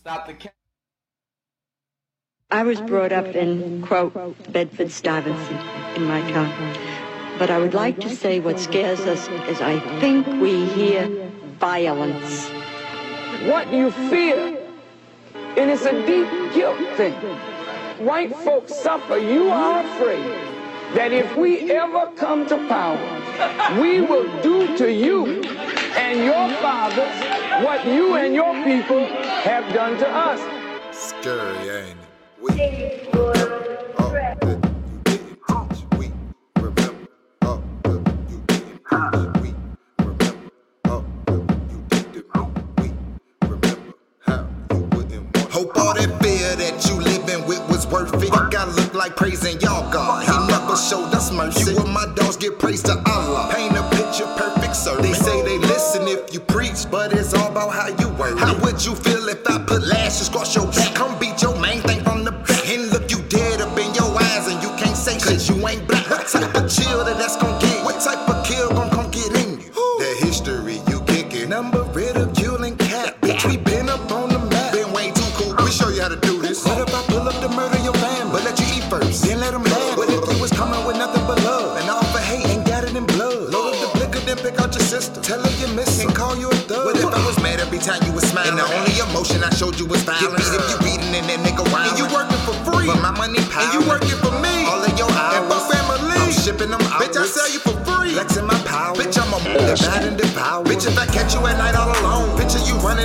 Stop the count. I was brought up in, quote, Bedford Stuyvesant in my town. But I would like to say what scares us is I think we hear violence. What you fear, and it's a deep guilt thing. White folks suffer. You are afraid that if we ever come to power, we will do to you and your fathers what you and your people have done to us. Scary, ain't it? We, that you didn't teach. We remember. Oh, that you didn't teach. We remember. Oh, that you did to me. We remember how you wouldn't want. Hope all that fear that you living with was worth it. Fuck, I look like praising y'all God. He never showed us mercy. You and my dogs get praised to Allah. Paint a picture perfect sir. They say they listen if you preach, but it's all about how would you feel if I put lashes across your back? Come beat your main thing from the back and look you dead up in your eyes and you can't say cause you ain't black. Type of chill that that's gonna Bitch, if I catch you at night all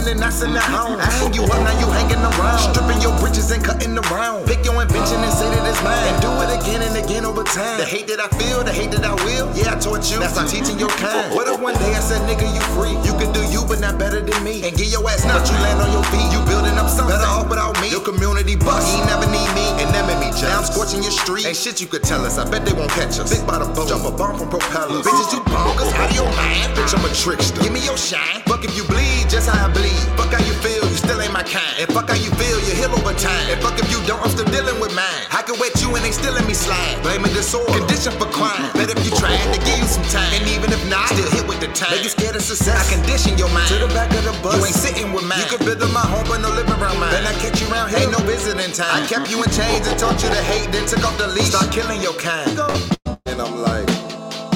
and that's in the home. I hang you up, now you hanging around. Stripping your britches and cutting around. Pick your invention and say that it's mine. And do it again and again over time. The hate that I feel, the hate that I will. Yeah, I taught you. That's not teaching your kind. What if one day I said, nigga, you free? You can do you, but not better than me. And get your ass now. you land on your feet. You building up something better off without me. Your community bust. You never need me. And made me jealous. Now I'm scorching your street. Ain't shit you could tell us. I bet they won't catch us. Big the boat. Jump a bomb from propellers. Bitches, you bonkers. Out of your mind. Bitch, I'm a trickster. Give me your shine. Fuck if you bleed, just how I bleed. Fuck how you feel, you still ain't my kind. And fuck how you feel, you heal over time. And fuck if you don't, I'm still dealing with mine. I can wet you and they still let me slide. Blaming disorder, condition for crime. Bet if you trying to give you some time. And even if not, still hit with the time. Make you scared of success. I condition your mind. To the back of the bus. You ain't sitting with mine. You could build my home, but no living around mine. Then I catch you around here, ain't no visiting time. I kept you in chains and taught you to hate, then took off the leash. Start killing your kind. And I'm like,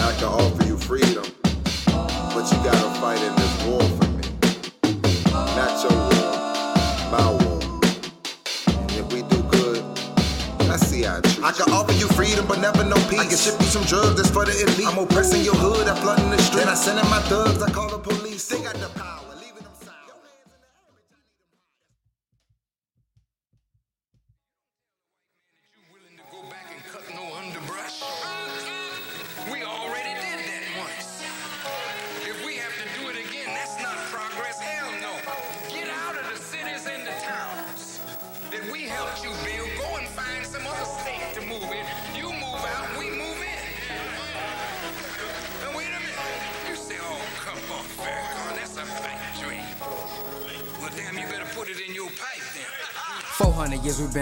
I can offer you freedom, but you gotta fight in I can offer you freedom, but never no peace. I can ship you some drugs that's for the elite. I'm oppressing your hood, I'm flooding the street. Then I send in my thugs, I call the police. They got the power,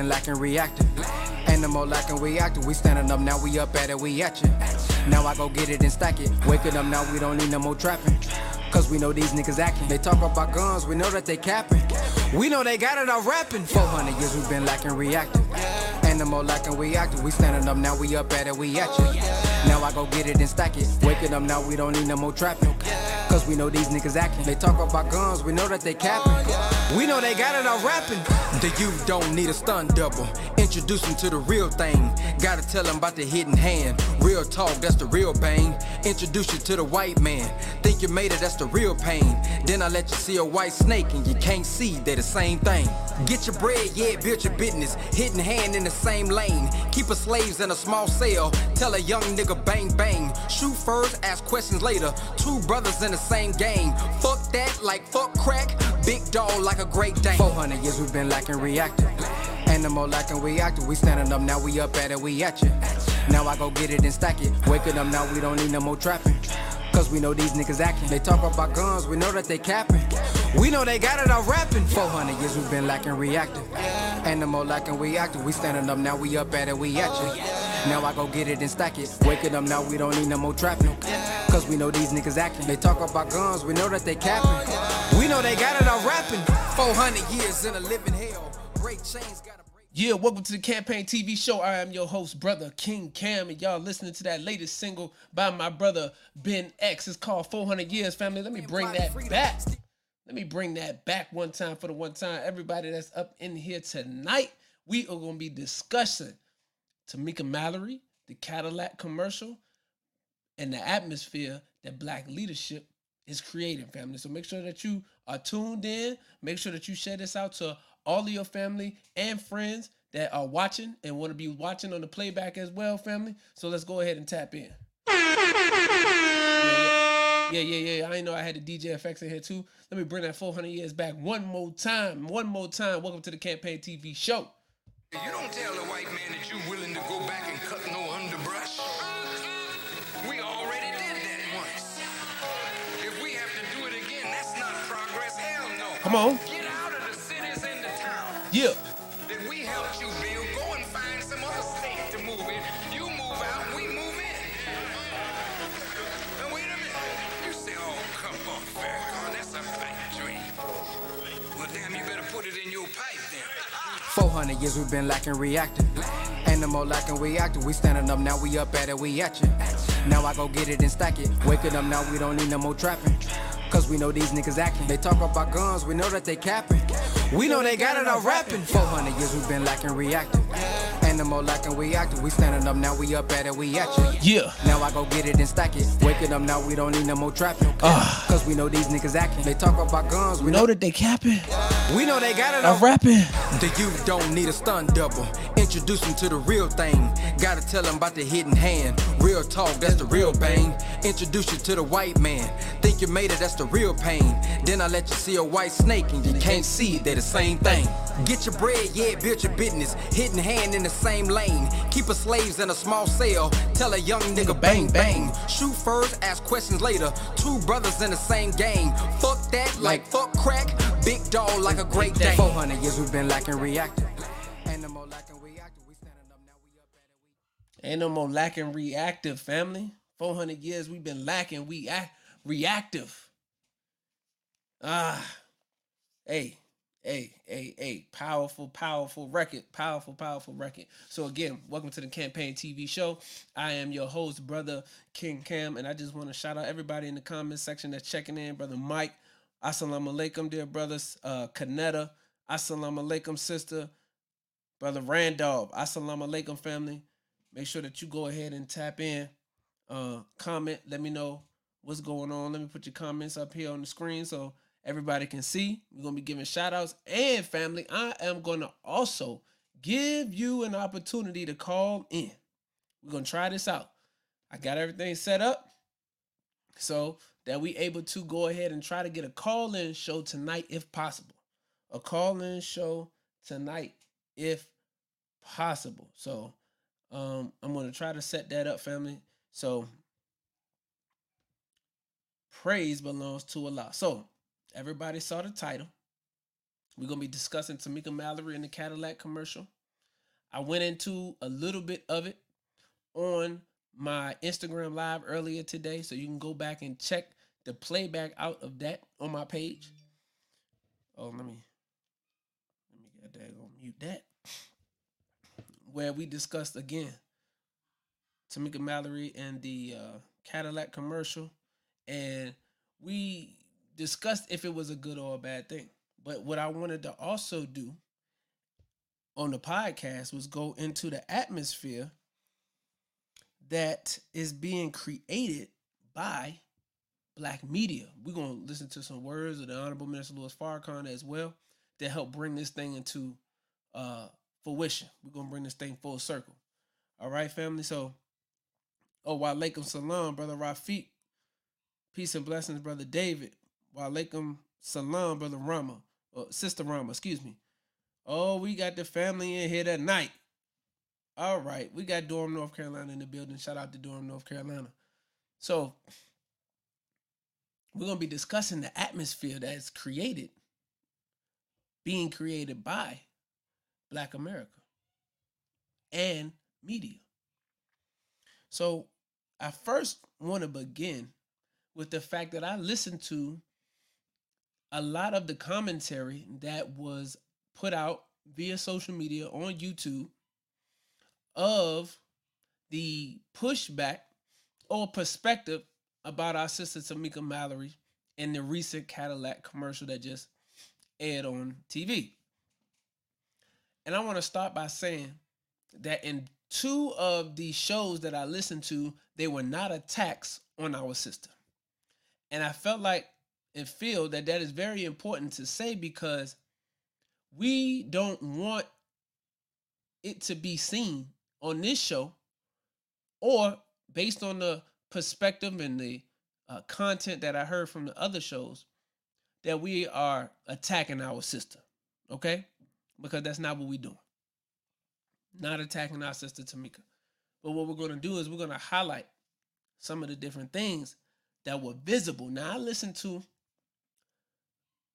400 years we've been lacking. Ain't no more lacking reactive. We standing up now, we up at it, we at you. Now I go get it and stack it. Waking up now, we don't need no more trapping. Cause we know these niggas acting. They talk about guns, we know that they capping. We know they got it all rapping. 400 years we've been lacking reactive. Ain't no more lacking reactive. We standing up now, we up at it, we at you. Now I go get it and stack it. Waking up now, we don't need no more trapping. Cause we know these niggas acting. They talk about guns, we know that they capping. We know they got it all rapping. The youth don't need a stun double. Introduce them to the real thing. Gotta tell them about the hidden hand. Real talk, that's the real bang. Introduce you to the white man. Think you made it, that's the real pain. Then I let you see a white snake and you can't see they the same thing. Get your bread, yeah, build your business. Hidden hand in the same lane. Keep a slaves in a small cell. Tell a young nigga bang bang. Shoot first, ask questions later. Two brothers in the same game. Fuck that like fuck crack. Big dog like a great dane. 400 years we've been lacking reactive. More lacking reactive. We standing up now, we up at it, we at you. Now I go get it and stack it. Waking up now, we don't need no more trapping. Cause we know these niggas acting. They talk about guns, we know that they capping. We know they got it all rapping. 400 years we've been lacking reactive. More lacking reactive. We standing up now, we up at it, we at you. Now I go get it and stack it. Waking up now, we don't need no more trapping. Cause we know these niggas acting. They talk about guns, we know that they capping. We know they got it all rapping. 400 years in a living hell. Great chains got a break. Yeah, welcome to the Campaign TV show. I am your host, brother King Cam, and y'all listening to that latest single by my brother Ben X. It's called 400 Years, family. Let me bring that back. Let me bring that back one time for the one time. Everybody that's up in here tonight, we are going to be discussing Tamika Mallory, the Cadillac commercial, and the atmosphere that black leadership is creating, family. So make sure that you are tuned in. Make sure that you share this out to all of your family and friends that are watching and want to be watching on the playback as well, family. So let's go ahead and tap in. Yeah, yeah, yeah. yeah. I didn't know I had the DJ effects in here too. Let me bring that 400 years back one more time. One more time. Welcome to the Campaign TV show. You don't tell a white man that you're willing to go back and cut no underbrush. We already did that once. If we have to do it again, that's not progress. Hell no. Come on. Yeah. that we helped you build. Go and find some other state to move in. You move out, we move in. Now wait a minute. You say, oh, come on, Farrakhan, that's a factory. Well, damn, you better put it in your pipe then. 400 years we've been lacking reacting. Ain't no more lacking reacting. We standing up now, we up at it, we at you. Now I go get it and stack it. Waking up now, we don't need no more trapping. Cause we know these niggas acting. They talk about guns, we know that they capping. We know they got it all rapping. 400 years we've been lacking no more lacking reacting. We standing up now, we up at it, we at you. Yeah. Now I go get it and stack it. Waking up now, we don't need no more trapping. Ah. Cause we know these niggas acting. They talk about guns, we know know that they capping. We know they got it I'm rapping. the youth don't need a stun double. Introduce them to the real thing. Gotta tell them about the hidden hand. Real talk, that's the real bang. Introduce you to the white man. Think you made it, that's the real pain. Then I let you see a white snake and you can't see it, they the same thing. Get your bread, yeah, build your business. Hidden hand in the same lane. Keep a slaves in a small cell. Tell a young nigga bang bang. Shoot first, ask questions later. Two brothers in the same game. Fuck that, like fuck crack. Big dog like a great day. 400 years we've been lacking reactive. Ain't no more lacking reacting. We standing up now, we up at it. Ain't no more lacking reactive, family. 400 years we've been lacking. We act reactive. Ah, hey, hey, hey, hey. Powerful, powerful record. Powerful, powerful record. So, again, welcome to the Campaign TV show. I am your host, Brother King Cam, and I just want to shout out everybody in the comment section that's checking in. Brother Mike, Assalamu alaikum, dear brothers. Uh, Kanetta, Assalamu alaikum, sister. Brother Randolph, Assalamu alaikum, family. Make sure that you go ahead and tap in, uh, comment, let me know what's going on. Let me put your comments up here on the screen so everybody can see. We're gonna be giving shout outs and family. I am gonna also give you an opportunity to call in. We're gonna try this out. I got everything set up so that we able to go ahead and try to get a call-in show tonight if possible. A call-in show tonight if possible. So um I'm gonna try to set that up, family. So praise belongs to Allah. So everybody saw the title. We're gonna be discussing Tamika Mallory in the Cadillac commercial. I went into a little bit of it on my Instagram live earlier today, so you can go back and check the playback out of that on my page. Oh, let me let me get that. Go mute that. Where we discussed again Tamika Mallory and the uh, Cadillac commercial, and we discussed if it was a good or a bad thing. But what I wanted to also do on the podcast was go into the atmosphere that is being created by black media. We're gonna listen to some words of the Honorable Minister Louis Farrakhan as well to help bring this thing into uh fruition. We're gonna bring this thing full circle. All right, family. So, oh, wa alaikum salam, brother Rafiq. Peace and blessings, brother David. Wa alaikum salam, brother Rama, uh, sister Rama. Excuse me. Oh, we got the family in here tonight. All right, we got Durham, North Carolina in the building. Shout out to Durham, North Carolina. So, we're going to be discussing the atmosphere that's created, being created by Black America and media. So I first want to begin with the fact that I listened to a lot of the commentary that was put out via social media on YouTube of the pushback or perspective about our sister Tamika Mallory in the recent Cadillac commercial that just aired on TV. And I want to start by saying that in two of the shows that I listened to, they were not attacks on our sister. And I felt like and feel that that is very important to say because we don't want it to be seen on this show or based on the perspective and the uh, content that I heard from the other shows that we are attacking our sister. Okay? Because that's not what we're doing. Not attacking our sister Tamika. But what we're going to do is we're going to highlight some of the different things that were visible. Now, I listened to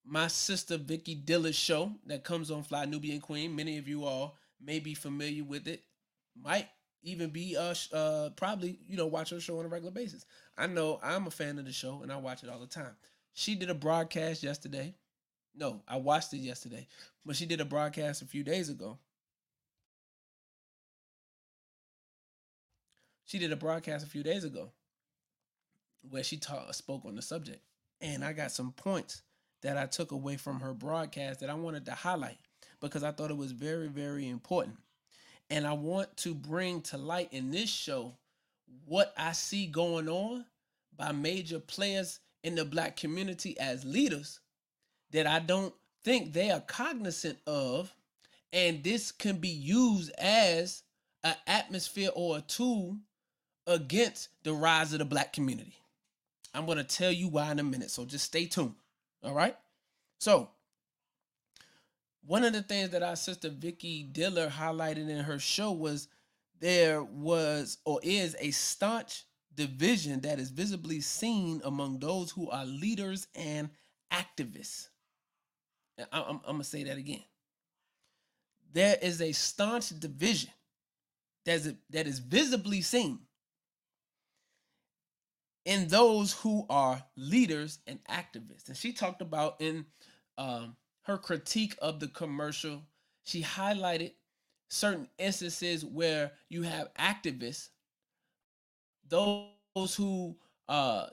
my sister Vicky Diller's show that comes on Fly Nubian Queen. Many of you all may be familiar with it. Might even be uh, uh probably you know watch her show on a regular basis. I know I'm a fan of the show and I watch it all the time. She did a broadcast yesterday. No, I watched it yesterday, but she did a broadcast a few days ago. She did a broadcast a few days ago where she taught spoke on the subject, and I got some points that I took away from her broadcast that I wanted to highlight because I thought it was very very important. And I want to bring to light in this show what I see going on by major players in the black community as leaders that I don't think they are cognizant of. And this can be used as an atmosphere or a tool against the rise of the black community. I'm going to tell you why in a minute. So just stay tuned. All right. So, one of the things that our sister Vicky Diller highlighted in her show was there was or is a staunch division that is visibly seen among those who are leaders and activists. I'm, I'm, I'm gonna say that again. There is a staunch division that's that is visibly seen in those who are leaders and activists. And she talked about in um, her critique of the commercial, she highlighted certain instances where you have activists, those who uh,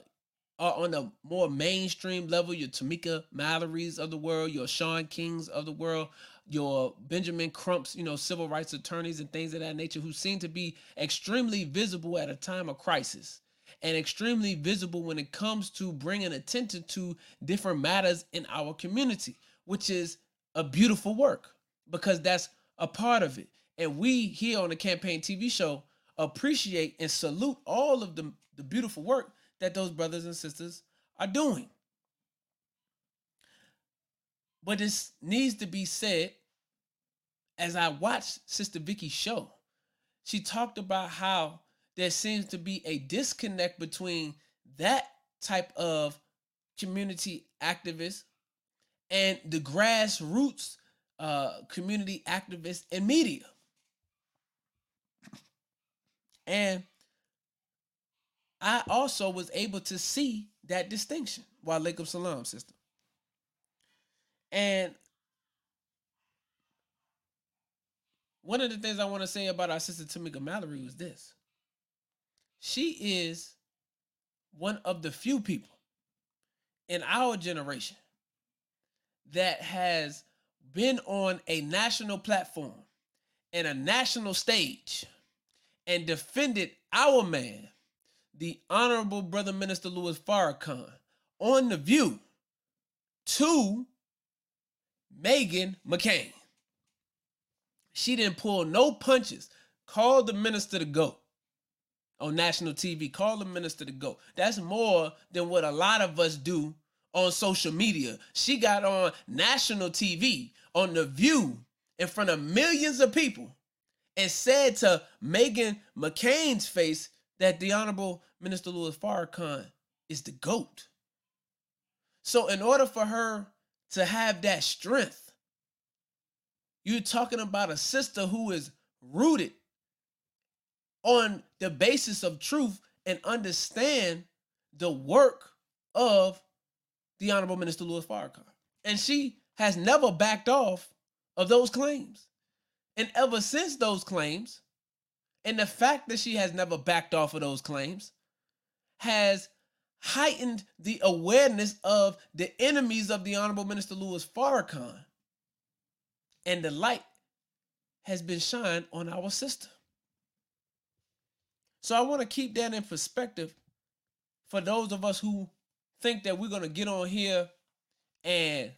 are on a more mainstream level, your Tamika Mallory's of the world, your Shaun Kings of the world, your Benjamin Crumps, you know, civil rights attorneys and things of that nature who seem to be extremely visible at a time of crisis and extremely visible when it comes to bringing attention to different matters in our community, which is a beautiful work because that's a part of it. And we here on the campaign TV show appreciate and salute all of the, the beautiful work that those brothers and sisters are doing. But this needs to be said as I watched Sister Vicky's show. She talked about how there seems to be a disconnect between that type of community activist and the grassroots uh, community activists and media. And I also was able to see that distinction. Wa alaikum salam, sister. And one of the things I want to say about our sister Tamika Mallory was this she is one of the few people in our generation that has been on a national platform and a national stage and defended our man, the Honorable Brother Minister Louis Farrakhan, on the view to Meghan McCain. She didn't pull no punches, called the minister to go on national TV. Call the minister to go. That's more than what a lot of us do on social media. She got on national TV on The View in front of millions of people and said to Meghan McCain's face that the Honorable Minister Louis Farrakhan is the GOAT. So, in order for her to have that strength, you're talking about a sister who is rooted on the basis of truth and understand the work of the Honorable Minister Louis Farrakhan. And she has never backed off of those claims. And ever since those claims, and the fact that she has never backed off of those claims has heightened the awareness of the enemies of the Honorable Minister Louis Farrakhan. And the light has been shined on our system. So I want to keep that in perspective for those of us who think that we're to get on here and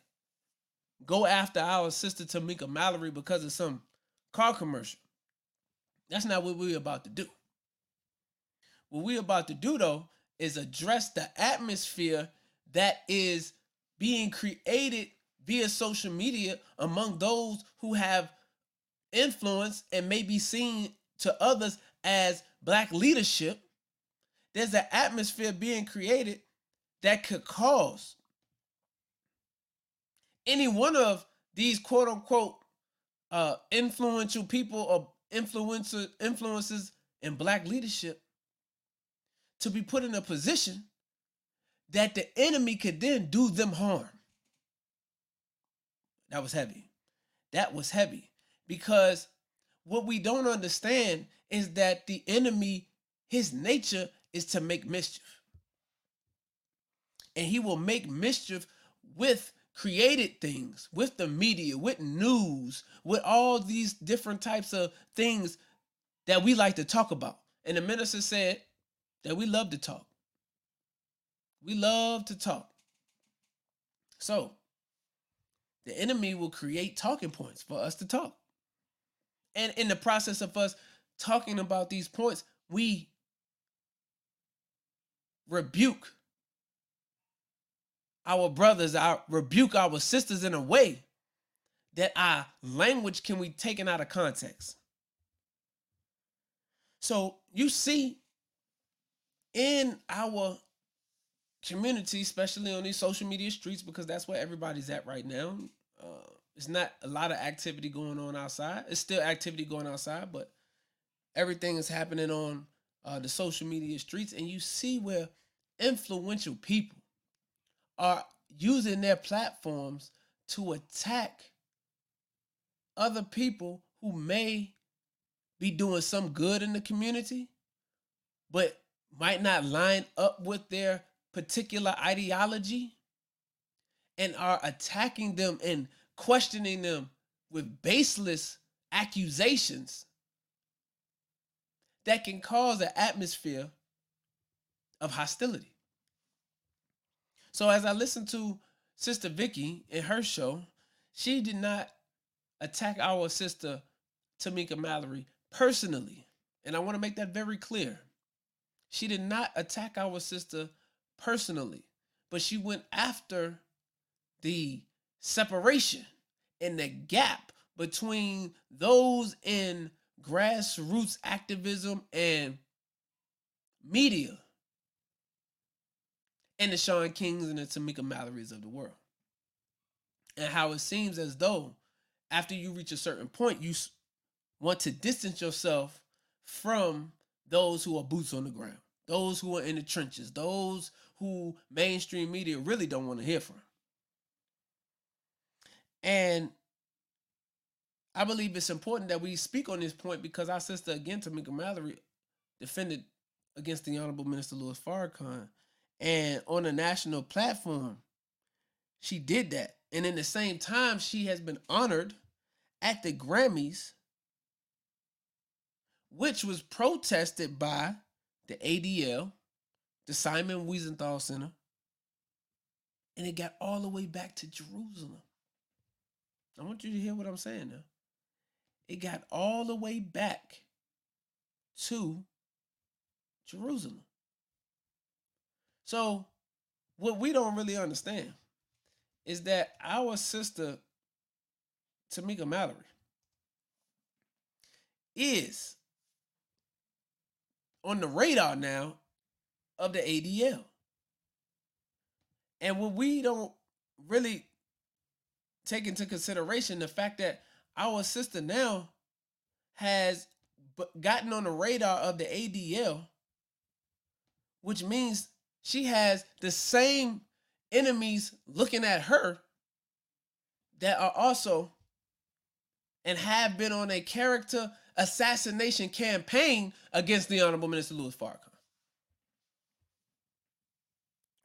go after our sister Tamika Mallory because of some car commercial. That's not what we're about to do. What we're about to do, though, is address the atmosphere that is being created via social media among those who have influence and may be seen to others as black leadership. There's an atmosphere being created that could cause any one of these quote unquote uh, influential people or influencer influences in black leadership to be put in a position that the enemy could then do them harm. That was heavy. That was heavy because what we don't understand is that the enemy, his nature is to make mischief. And he will make mischief with created things, with the media, with news, with all these different types of things that we like to talk about. And the minister said that we love to talk. We love to talk. So, the enemy will create talking points for us to talk. And in the process of us talking about these points, we rebuke our brothers, I rebuke our sisters in a way that our language can be taken out of context. So you see in our community, especially on these social media streets, because that's where everybody's at right now. Uh, it's not a lot of activity going on outside. It's still activity going outside, but everything is happening on uh, the social media streets, and you see where influential people are using their platforms to attack other people who may be doing some good in the community, but might not line up with their particular ideology and are attacking them and questioning them with baseless accusations that can cause an atmosphere of hostility. So as I listened to Sister Vicky in her show, she did not attack our sister Tamika Mallory personally. And I want to make that very clear. She did not attack our sister personally, but she went after the separation and the gap between those in grassroots activism and media and the Shaun Kings and the Tamika Mallory's of the world. And how it seems as though after you reach a certain point, you want to distance yourself from those who are boots on the ground, those who are in the trenches, those who mainstream media really don't want to hear from. And I believe it's important that we speak on this point because our sister, again, Tamika Mallory, defended against the Honorable Minister Louis Farrakhan. And on a national platform, she did that. And in the same time, she has been honored at the Grammys, which was protested by the ADL, the Simon Wiesenthal Center, and it got all the way back to Jerusalem. I want you to hear what I'm saying now. It got all the way back to Jerusalem. So, what we don't really understand is that our sister Tamika Mallory is on the radar now of the ADL. And what we don't really take into consideration the fact that our sister now has gotten on the radar of the ADL, which means she has the same enemies looking at her that are also and have been on a character assassination campaign against the Honorable Minister Louis Farrakhan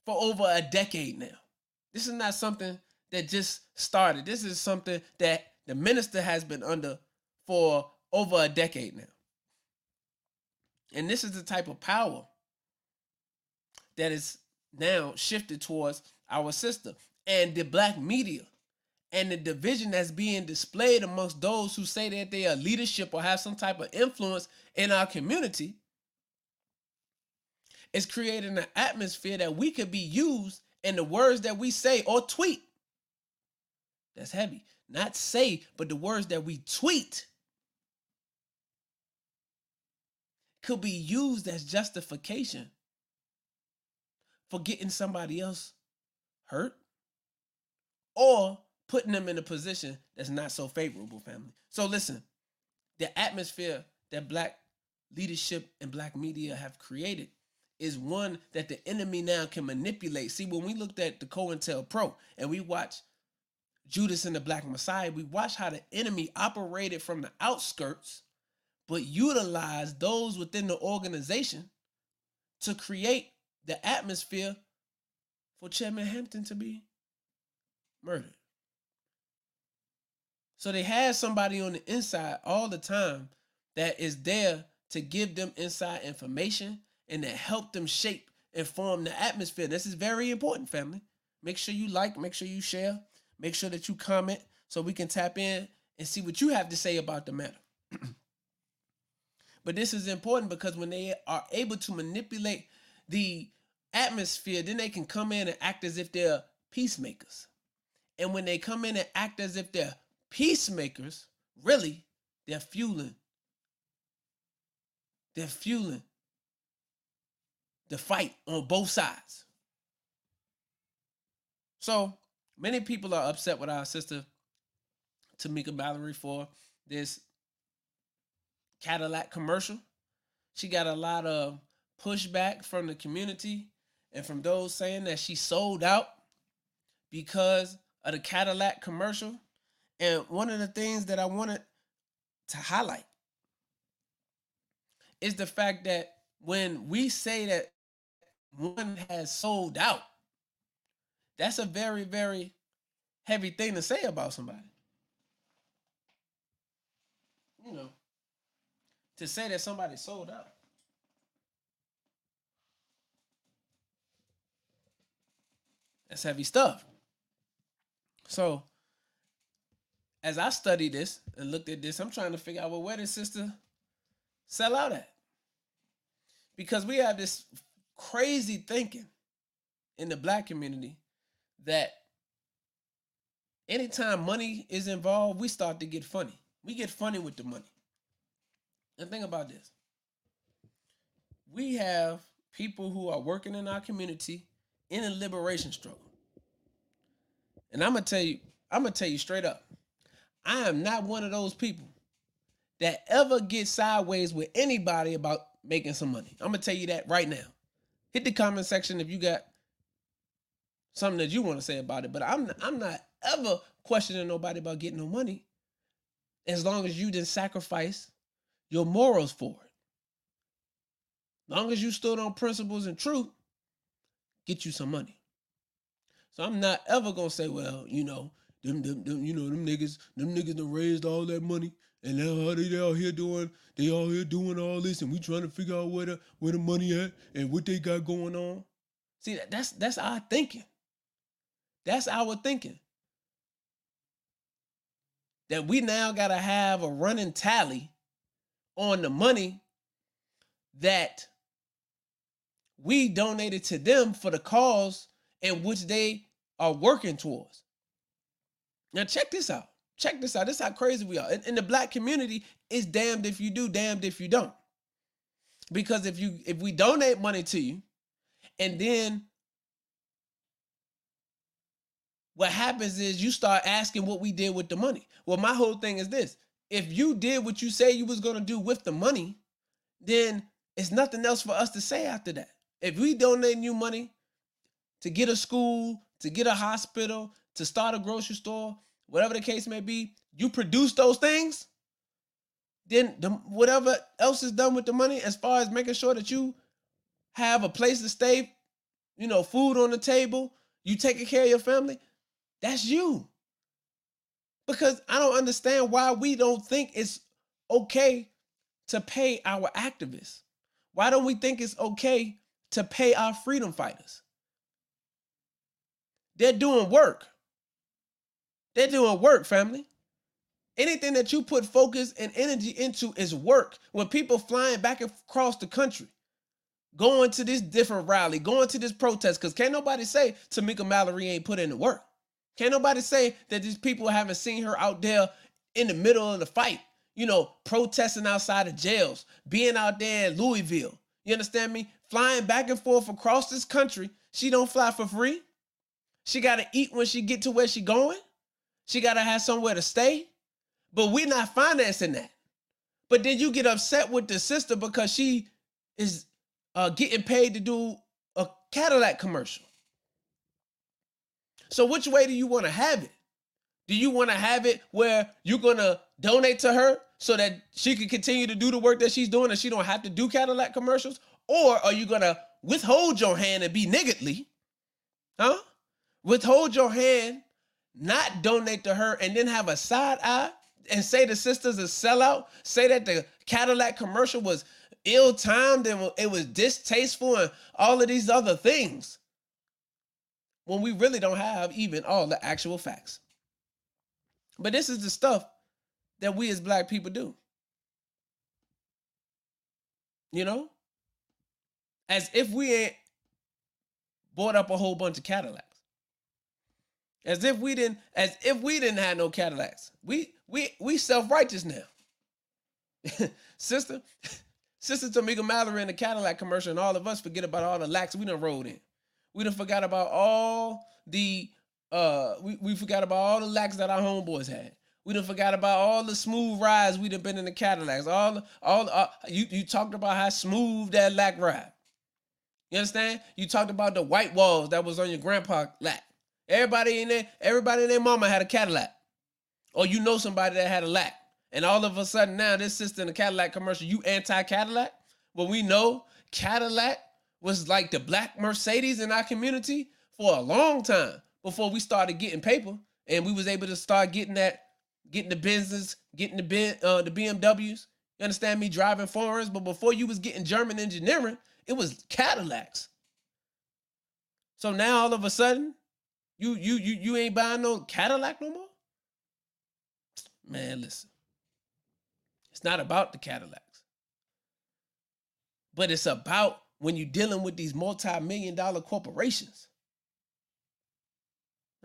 for over a decade now. This is not something that just started. This is something that the minister has been under for over a decade now. And this is the type of power that is now shifted towards our sister and the black media and the division that's being displayed amongst those who say that they are leadership or have some type of influence in our community is creating an atmosphere that we could be used in the words that we say or tweet. That's heavy. Not say, but the words that we tweet could be used as justification for getting somebody else hurt or putting them in a position that's not so favorable, family. So listen, the atmosphere that black leadership and black media have created is one that the enemy now can manipulate. See, when we looked at the COINTELPRO and we watched Judas and the Black Messiah, we watched how the enemy operated from the outskirts, but utilized those within the organization to create the atmosphere for Chairman Hampton to be murdered. So they had somebody on the inside all the time that is there to give them inside information and to help them shape and form the atmosphere. This is very important, family. Make sure you like, make sure you share, make sure that you comment so we can tap in and see what you have to say about the matter. but this is important because when they are able to manipulate the atmosphere, then they can come in and act as if they're peacemakers. And when they come in and act as if they're peacemakers, really, they're fueling. They're fueling the fight on both sides. So many people are upset with our sister Tamika Mallory for this Cadillac commercial. She got a lot of pushback from the community and from those saying that she sold out because of the Cadillac commercial. And one of the things that I wanted to highlight is the fact that when we say that one has sold out, that's a very, very heavy thing to say about somebody. You know, to say that somebody sold out. That's heavy stuff. So, as I studied this and looked at this, I'm trying to figure out well, where did sister sell out at? Because we have this crazy thinking in the black community that anytime money is involved, we start to get funny. We get funny with the money. And think about this. We have people who are working in our community in a liberation struggle. And I'm gonna tell you, I'm gonna tell you straight up, I am not one of those people that ever get sideways with anybody about making some money. I'm gonna tell you that right now. Hit the comment section if you got something that you want to say about it. But I'm I'm not ever questioning nobody about getting no money, as long as you didn't sacrifice your morals for it. Long as you stood on principles and truth, get you some money. So I'm not ever gonna say, well, you know, them, them, them you know, them niggas, them niggas done raised all that money, and now they out here doing, they out here doing all this, and we trying to figure out where the where the money at and what they got going on. See, that's that's our thinking. That's our thinking. That we now gotta have a running tally on the money that we donated to them for the cause in which they are working towards. Now, check this out. Check this out. This is how crazy we are. In, in the black community, it's damned if you do, damned if you don't. Because if you if we donate money to you, and then what happens is you start asking what we did with the money. Well, my whole thing is this: if you did what you say you was gonna do with the money, then it's nothing else for us to say after that. If we donate you money to get a school, to get a hospital, to start a grocery store, whatever the case may be, you produce those things, then the, whatever else is done with the money, as far as making sure that you have a place to stay, you know, food on the table, you taking care of your family, that's you. Because I don't understand why we don't think it's okay to pay our activists. Why don't we think it's okay to pay our freedom fighters? They're doing work. They're doing work, family. Anything that you put focus and energy into is work. When people flying back across the country, going to this different rally, going to this protest, because can't nobody say Tamika Mallory ain't put in the work. Can't nobody say that these people haven't seen her out there in the middle of the fight, you know, protesting outside of jails, being out there in Louisville. You understand me? Flying back and forth across this country. She don't fly for free. She got to eat when she get to where she going. She got to have somewhere to stay. But we're not financing that. But then you get upset with the sister because she is uh, getting paid to do a Cadillac commercial. So which way do you want to have it? Do you want to have it where you're gonna donate to her so that she can continue to do the work that she's doing and she don't have to do Cadillac commercials? Or are you gonna withhold your hand and be niggardly? Huh? Withhold your hand, not donate to her, and then have a side eye and say the sisters a sellout, say that the Cadillac commercial was ill-timed and it was distasteful and all of these other things when we really don't have even all the actual facts. But this is the stuff that we as black people do. You know? As if we ain't bought up a whole bunch of Cadillacs. As if we didn't, as if we didn't have no Cadillacs. We we we self-righteous now. Sister, Sister Tamika Mallory in the Cadillac commercial, and all of us forget about all the lacks we done rode in. We done forgot about all the uh we, we forgot about all the lacks that our homeboys had. We done forgot about all the smooth rides we done been in the Cadillacs. All all uh, you you talked about how smooth that lack ride. You understand? You talked about the white walls that was on your grandpa lack. Everybody in there, everybody in their mama had a Cadillac. Or you know somebody that had a lack. And all of a sudden now this sister in the Cadillac commercial, you anti-Cadillac? Well, we know Cadillac was like the black Mercedes in our community for a long time before we started getting paper and we was able to start getting that, getting the Benzes, getting the ben, uh, the BMWs. You understand me driving foreigns, but before you was getting German engineering, it was Cadillacs. So now all of a sudden, you you you you ain't buying no Cadillac no more. Man, listen. It's not about the Cadillacs. But it's about when you're dealing with these multi-million dollar corporations.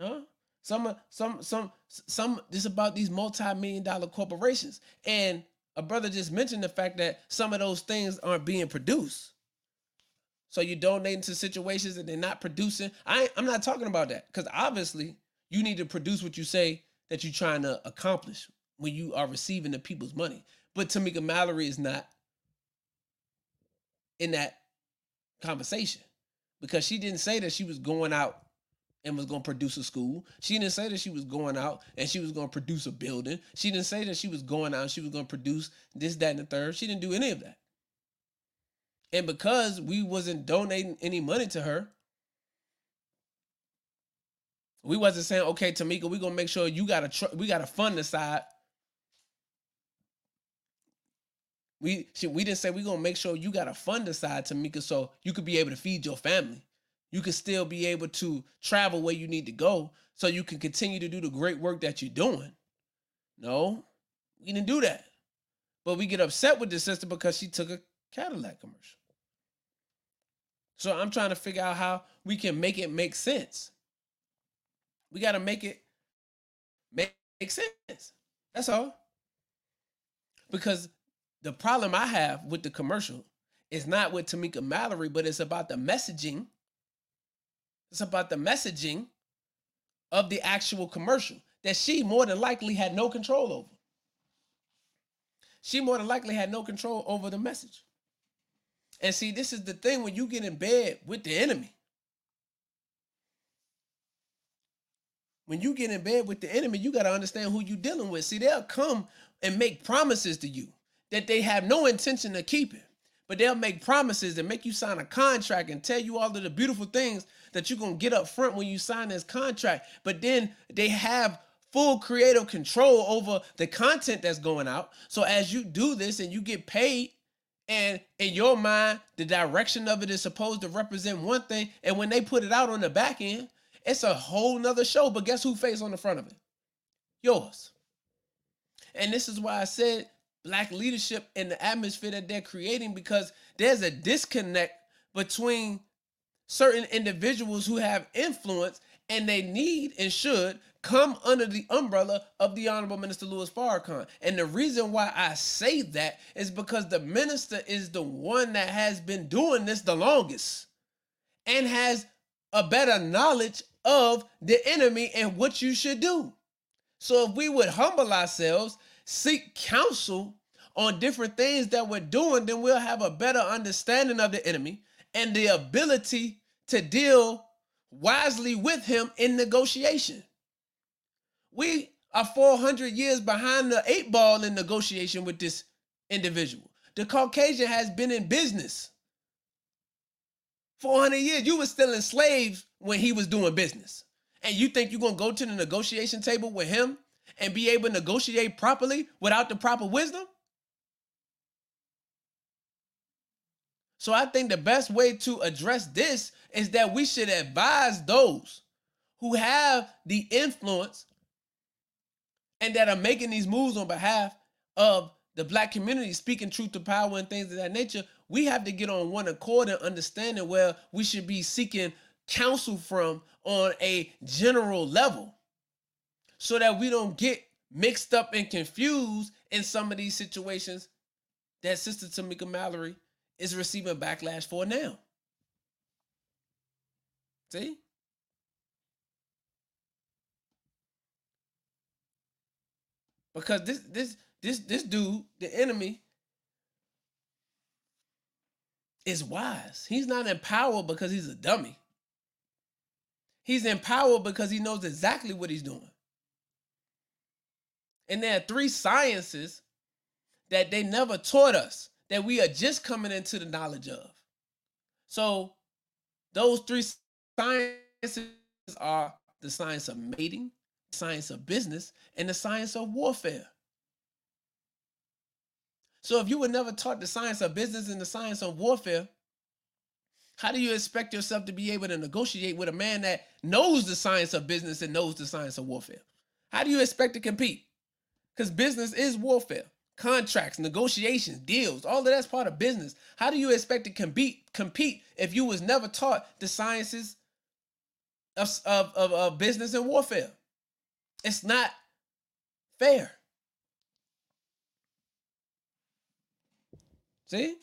Huh? Some some some some this about these multi-million dollar corporations. And a brother just mentioned the fact that some of those things aren't being produced. So you're donating to situations that they're not producing. I I'm not talking about that because obviously you need to produce what you say that you're trying to accomplish when you are receiving the people's money. But Tamika Mallory is not in that conversation because she didn't say that she was going out and was going to produce a school. She didn't say that she was going out and she was going to produce a building. She didn't say that she was going out and she was going to produce this, that, and the third. She didn't do any of that. And because we wasn't donating any money to her, we wasn't saying, okay, Tamika, we're gonna make sure you got a tr- we got a fund aside. We she, we didn't say we're gonna make sure you got a fund aside, Tamika, so you could be able to feed your family. You could still be able to travel where you need to go, so you can continue to do the great work that you're doing. No, we didn't do that. But we get upset with the sister because she took a Cadillac commercial. So I'm trying to figure out how we can make it make sense. We got to make it make, sense. That's all. Because the problem I have with the commercial is not with Tamika Mallory, but it's about the messaging. It's about the messaging of the actual commercial that she more than likely had no control over. she more than likely had no control over the message. And see, this is the thing when you get in bed with the enemy. When you get in bed with the enemy, you got to understand who you're dealing with. See, they'll come and make promises to you that they have no intention of keeping. But they'll make promises and make you sign a contract and tell you all of the beautiful things that you're going to get up front when you sign this contract. But then they have full creative control over the content that's going out. So as you do this and you get paid, and in your mind, the direction of it is supposed to represent one thing. And when they put it out on the back end, it's a whole nother show. But guess who face on the front of it? Yours. And this is why I said black leadership and the atmosphere that they're creating because there's a disconnect between certain individuals who have influence and they need and should come under the umbrella of the Honorable Minister Louis Farrakhan. And the reason why I say that is because the minister is the one that has been doing this the longest and has a better knowledge of the enemy and what you should do. So if we would humble ourselves, seek counsel on different things that we're doing, then we'll have a better understanding of the enemy and the ability to deal wisely with him in negotiation. We are 400 years behind the eight ball in negotiation with this individual. The Caucasian has been in business 400 years. You were still enslaved when he was doing business. And you think you're going to go to the negotiation table with him and be able to negotiate properly without the proper wisdom? So I think the best way to address this is that we should advise those who have the influence and that are making these moves on behalf of the black community, speaking truth to power and things of that nature. We have to get on one accord and understanding where we should be seeking counsel from on a general level so that we don't get mixed up and confused in some of these situations that Sister Tamika Mallory is receiving backlash for now. See? Because this this this this dude, the enemy, is wise. He's not in power because he's a dummy. He's in power because he knows exactly what he's doing. And there are three sciences that they never taught us that we are just coming into the knowledge of. So those three sciences are the science of mating, science of business, and the science of warfare. So if you were never taught the science of business and the science of warfare, how do you expect yourself to be able to negotiate with a man that knows the science of business and knows the science of warfare? How do you expect to compete? Because business is warfare contracts, negotiations, deals, all of that's part of business. How do you expect to compete compete if you was never taught the sciences of, of, of, of business and warfare? It's not fair. See?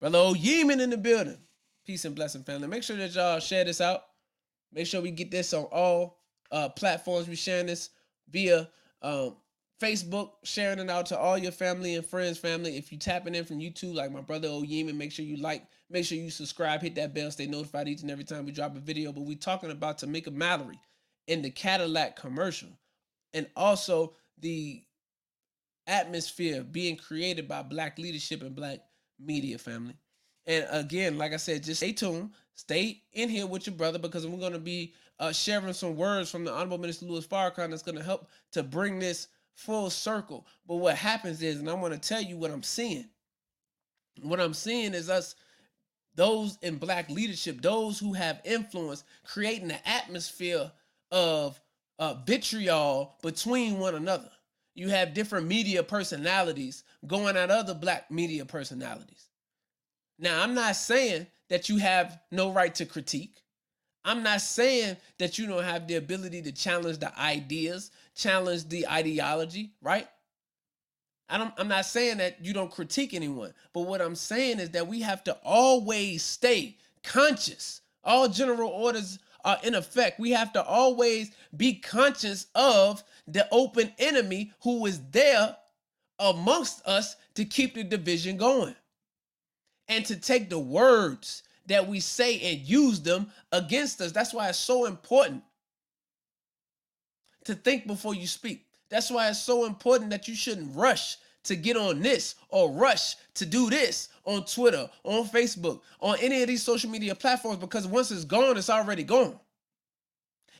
Brother Yeeman in the building. Peace and blessing, family. Make sure that y'all share this out. Make sure we get this on all uh, platforms. We sharing this via um, Facebook, sharing it out to all your family and friends, family. If you tapping in from YouTube, like my brother Oyeman, make sure you like, make sure you subscribe, hit that bell, stay notified each and every time we drop a video. But we're talking about Tamika Mallory in the Cadillac commercial, and also the atmosphere being created by black leadership and black media family. And again, like I said, just stay tuned, stay in here with your brother because we're going to be uh, sharing some words from the Honorable Minister Louis Farrakhan that's going to help to bring this full circle. But what happens is, and I'm going to tell you what I'm seeing. What I'm seeing is us, those in black leadership, those who have influence, creating an atmosphere of uh, vitriol between one another. You have different media personalities going at other black media personalities. Now, I'm not saying that you have no right to critique. I'm not saying that you don't have the ability to challenge the ideas, challenge the ideology, right? I don't, I'm not saying that you don't critique anyone, but what I'm saying is that we have to always stay conscious. All general orders are in effect. We have to always be conscious of the open enemy who is there amongst us to keep the division going and to take the words that we say and use them against us. That's why it's so important to think before you speak. That's why it's so important that you shouldn't rush to get on this or rush to do this on Twitter, on Facebook, on any of these social media platforms because once it's gone, it's already gone.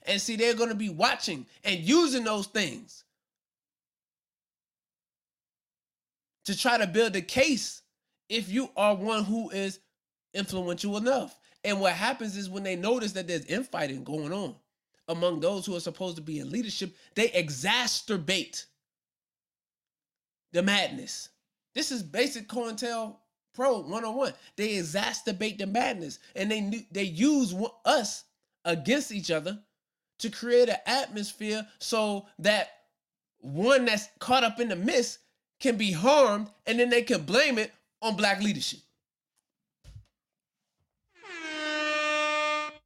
And see, they're going to be watching and using those things to try to build a case if you are one who is influential enough. And what happens is when they notice that there's infighting going on among those who are supposed to be in leadership, they exacerbate the madness. This is basic COINTEL Pro 101. They exacerbate the madness and they they use us against each other to create an atmosphere so that one that's caught up in the mist can be harmed and then they can blame it on black leadership.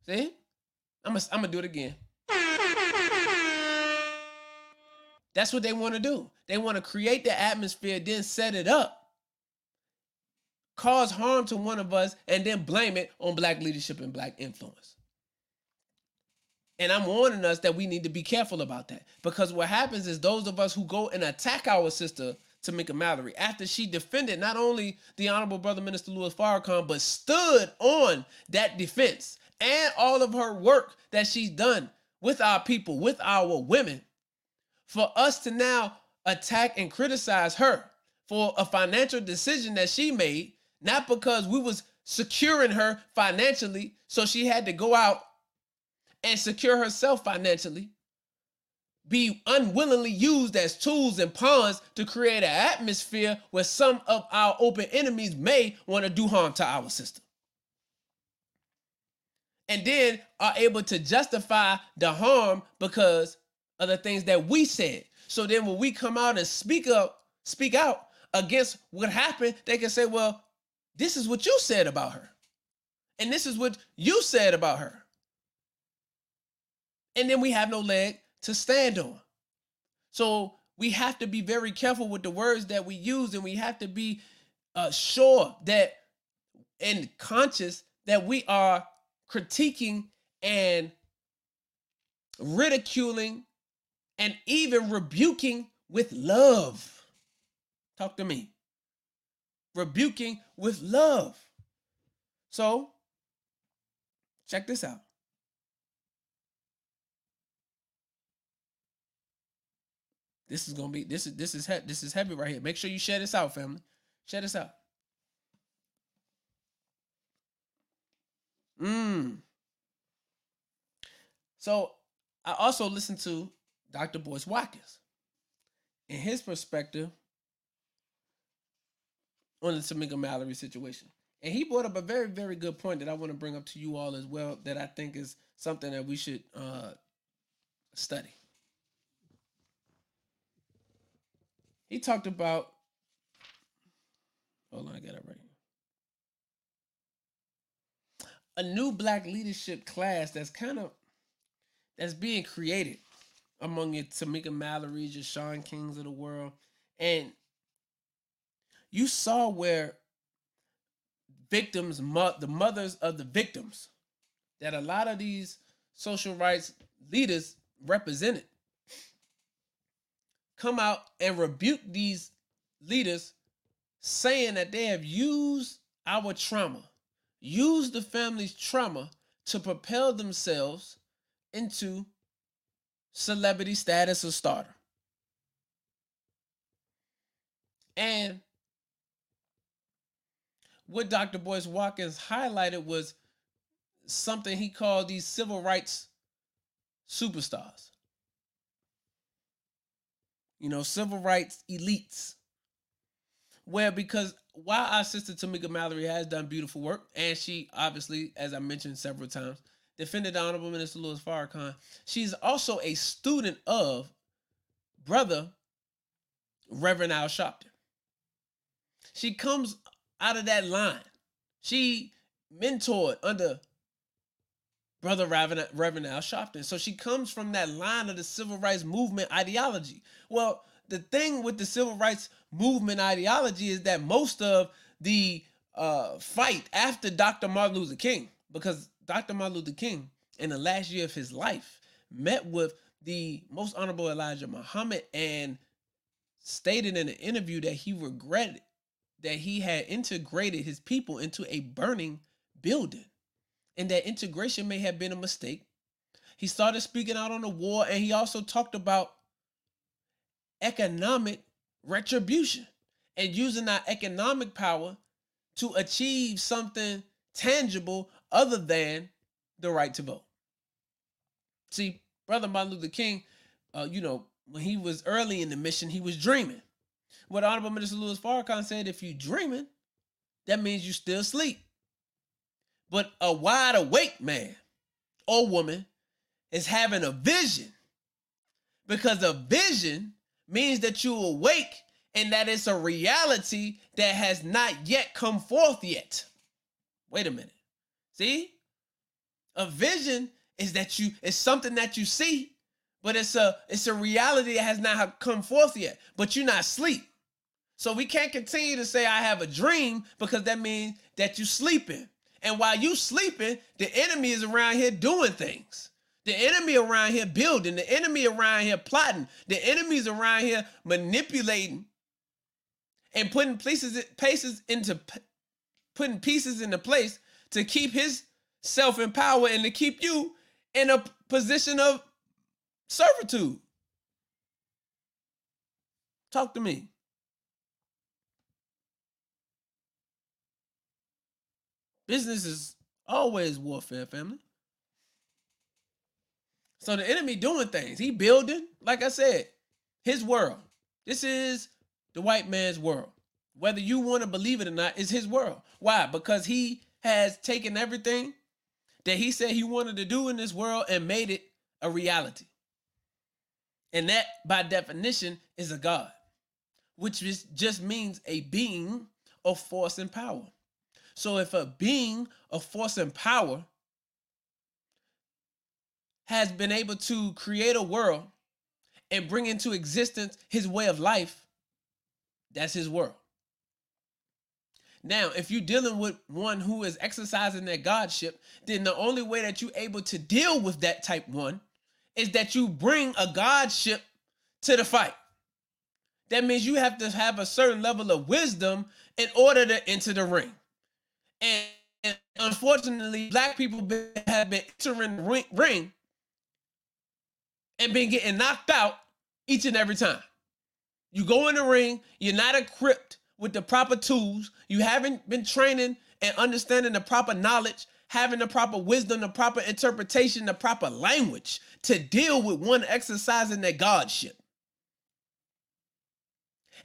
See? I'm gonna I'm gonna do it again. That's what they want to do. They want to create the atmosphere, then set it up, cause harm to one of us, and then blame it on black leadership and black influence. And I'm warning us that we need to be careful about that because what happens is those of us who go and attack our sister Tamika Mallory after she defended not only the Honorable Brother Minister Louis Farrakhan, but stood on that defense and all of her work that she's done with our people, with our women for us to now attack and criticize her for a financial decision that she made, not because we was securing her financially, so she had to go out and secure herself financially, be unwillingly used as tools and pawns to create an atmosphere where some of our open enemies may want to do harm to our system. And then are able to justify the harm because of the things that we said. So then when we come out and speak up, speak out against what happened, they can say, well, this is what you said about her. And this is what you said about her. And then we have no leg to stand on. So we have to be very careful with the words that we use, and we have to be uh, sure that and conscious that we are critiquing and ridiculing and even rebuking with love. Talk to me. Rebuking with love. So, check this out. This is gonna be this is this is he- this is heavy right here. Make sure you share this out, family. Share this out. Mmm. So I also listened to Dr. Boyce Watkins In his perspective on the Tamika Mallory situation. And he brought up a very, very good point that I want to bring up to you all as well that I think is something that we should uh, study. He talked about, hold on, I got it right. A new black leadership class that's kind of that's being created among your Tamika Mallory's, your Shaun Kings of the world. And you saw where victims, the mothers of the victims, that a lot of these social rights leaders represented, come out and rebuke these leaders, saying that they have used our trauma, used the family's trauma to propel themselves into celebrity status or starter. And what Dr. Boyce Watkins highlighted was something he called these civil rights superstars. You know, civil rights elites. Where because while our sister Tamika Mallory has done beautiful work, and she obviously, as I mentioned several times, defended the Honorable Minister Louis Farrakhan. She's also a student of brother Reverend Al Sharpton. She comes out of that line. She mentored under Brother Reverend, Reverend Al Sharpton. So she comes from that line of the civil rights movement ideology. Well, the thing with the civil rights movement ideology is that most of the uh, fight after Dr. Martin Luther King, because Dr. Martin Luther King, in the last year of his life, met with the most honorable Elijah Muhammad and stated in an interview that he regretted that he had integrated his people into a burning building and that integration may have been a mistake. He started speaking out on the war and he also talked about economic retribution and using our economic power to achieve something tangible other than the right to vote. See, Brother Martin Luther King, uh, you know, when he was early in the mission, he was dreaming. What Honorable Minister Louis Farrakhan said, if you're dreaming, that means you still asleep. But a wide awake man or woman is having a vision because a vision means that you awake and that it's a reality that has not yet come forth yet. Wait a minute. See? A vision is that you it's something that you see, but it's a it's a reality that has not come forth yet. But you're not asleep. So we can't continue to say I have a dream because that means that you sleeping. And while you sleeping, the enemy is around here doing things. The enemy around here building, the enemy around here plotting, the enemy's around here manipulating and putting pieces pieces into putting pieces into place to keep his self in power and to keep you in a position of servitude. Talk to me. Business is always warfare, family. So the enemy doing things. He building, like I said, his world. This is the white man's world. Whether you want to believe it or not, is his world. Why? Because he has taken everything that he said he wanted to do in this world and made it a reality. And that, by definition, is a God, which is, just means a being of force and power. So if a being of force and power has been able to create a world and bring into existence his way of life, that's his world. Now, if you're dealing with one who is exercising their godship, then the only way that you're able to deal with that type one is that you bring a godship to the fight. That means you have to have a certain level of wisdom in order to enter the ring. And, and unfortunately, black people have been entering the ring, ring and been getting knocked out each and every time. You go in the ring, you're not equipped with the proper tools, you haven't been training and understanding the proper knowledge, having the proper wisdom, the proper interpretation, the proper language to deal with one exercising that godship.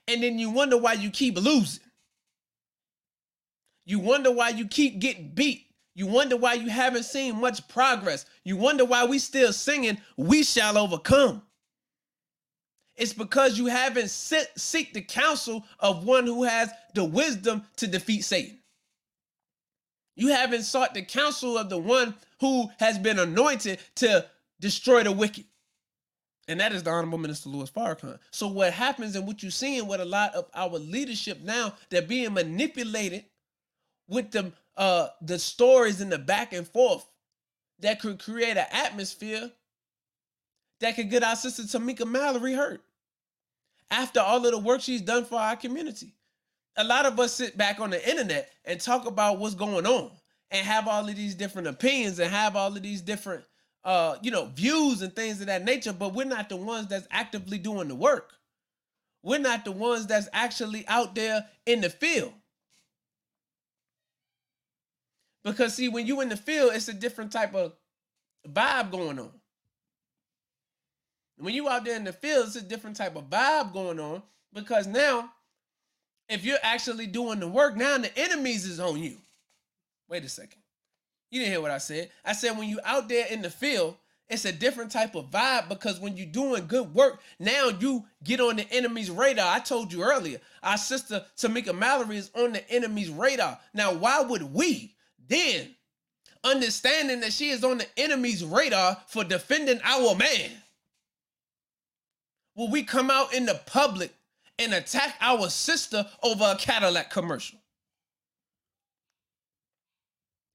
And then you wonder why you keep losing. You wonder why you keep getting beat. You wonder why you haven't seen much progress. You wonder why we still singing, We Shall Overcome. It's because you haven't seek the counsel of one who has the wisdom to defeat Satan. You haven't sought the counsel of the one who has been anointed to destroy the wicked. And that is the Honorable Minister Louis Farrakhan. So what happens and what you're seeing with a lot of our leadership now, they're being manipulated with the uh the stories in the back and forth that could create an atmosphere that could get our sister Tamika Mallory hurt. After all of the work she's done for our community. A lot of us sit back on the internet and talk about what's going on and have all of these different opinions and have all of these different uh you know views and things of that nature, but we're not the ones that's actively doing the work. We're not the ones that's actually out there in the field. Because see, when you in the field, it's a different type of vibe going on. When you out there in the field, it's a different type of vibe going on. Because now, if you're actually doing the work, now the enemies is on you. Wait a second. You didn't hear what I said. I said when you out there in the field, it's a different type of vibe because when you're doing good work, now you get on the enemy's radar. I told you earlier, our sister Tamika Mallory is on the enemy's radar. Now, why would we then understanding that she is on the enemy's radar for defending our man. Will we come out in the public and attack our sister over a Cadillac commercial?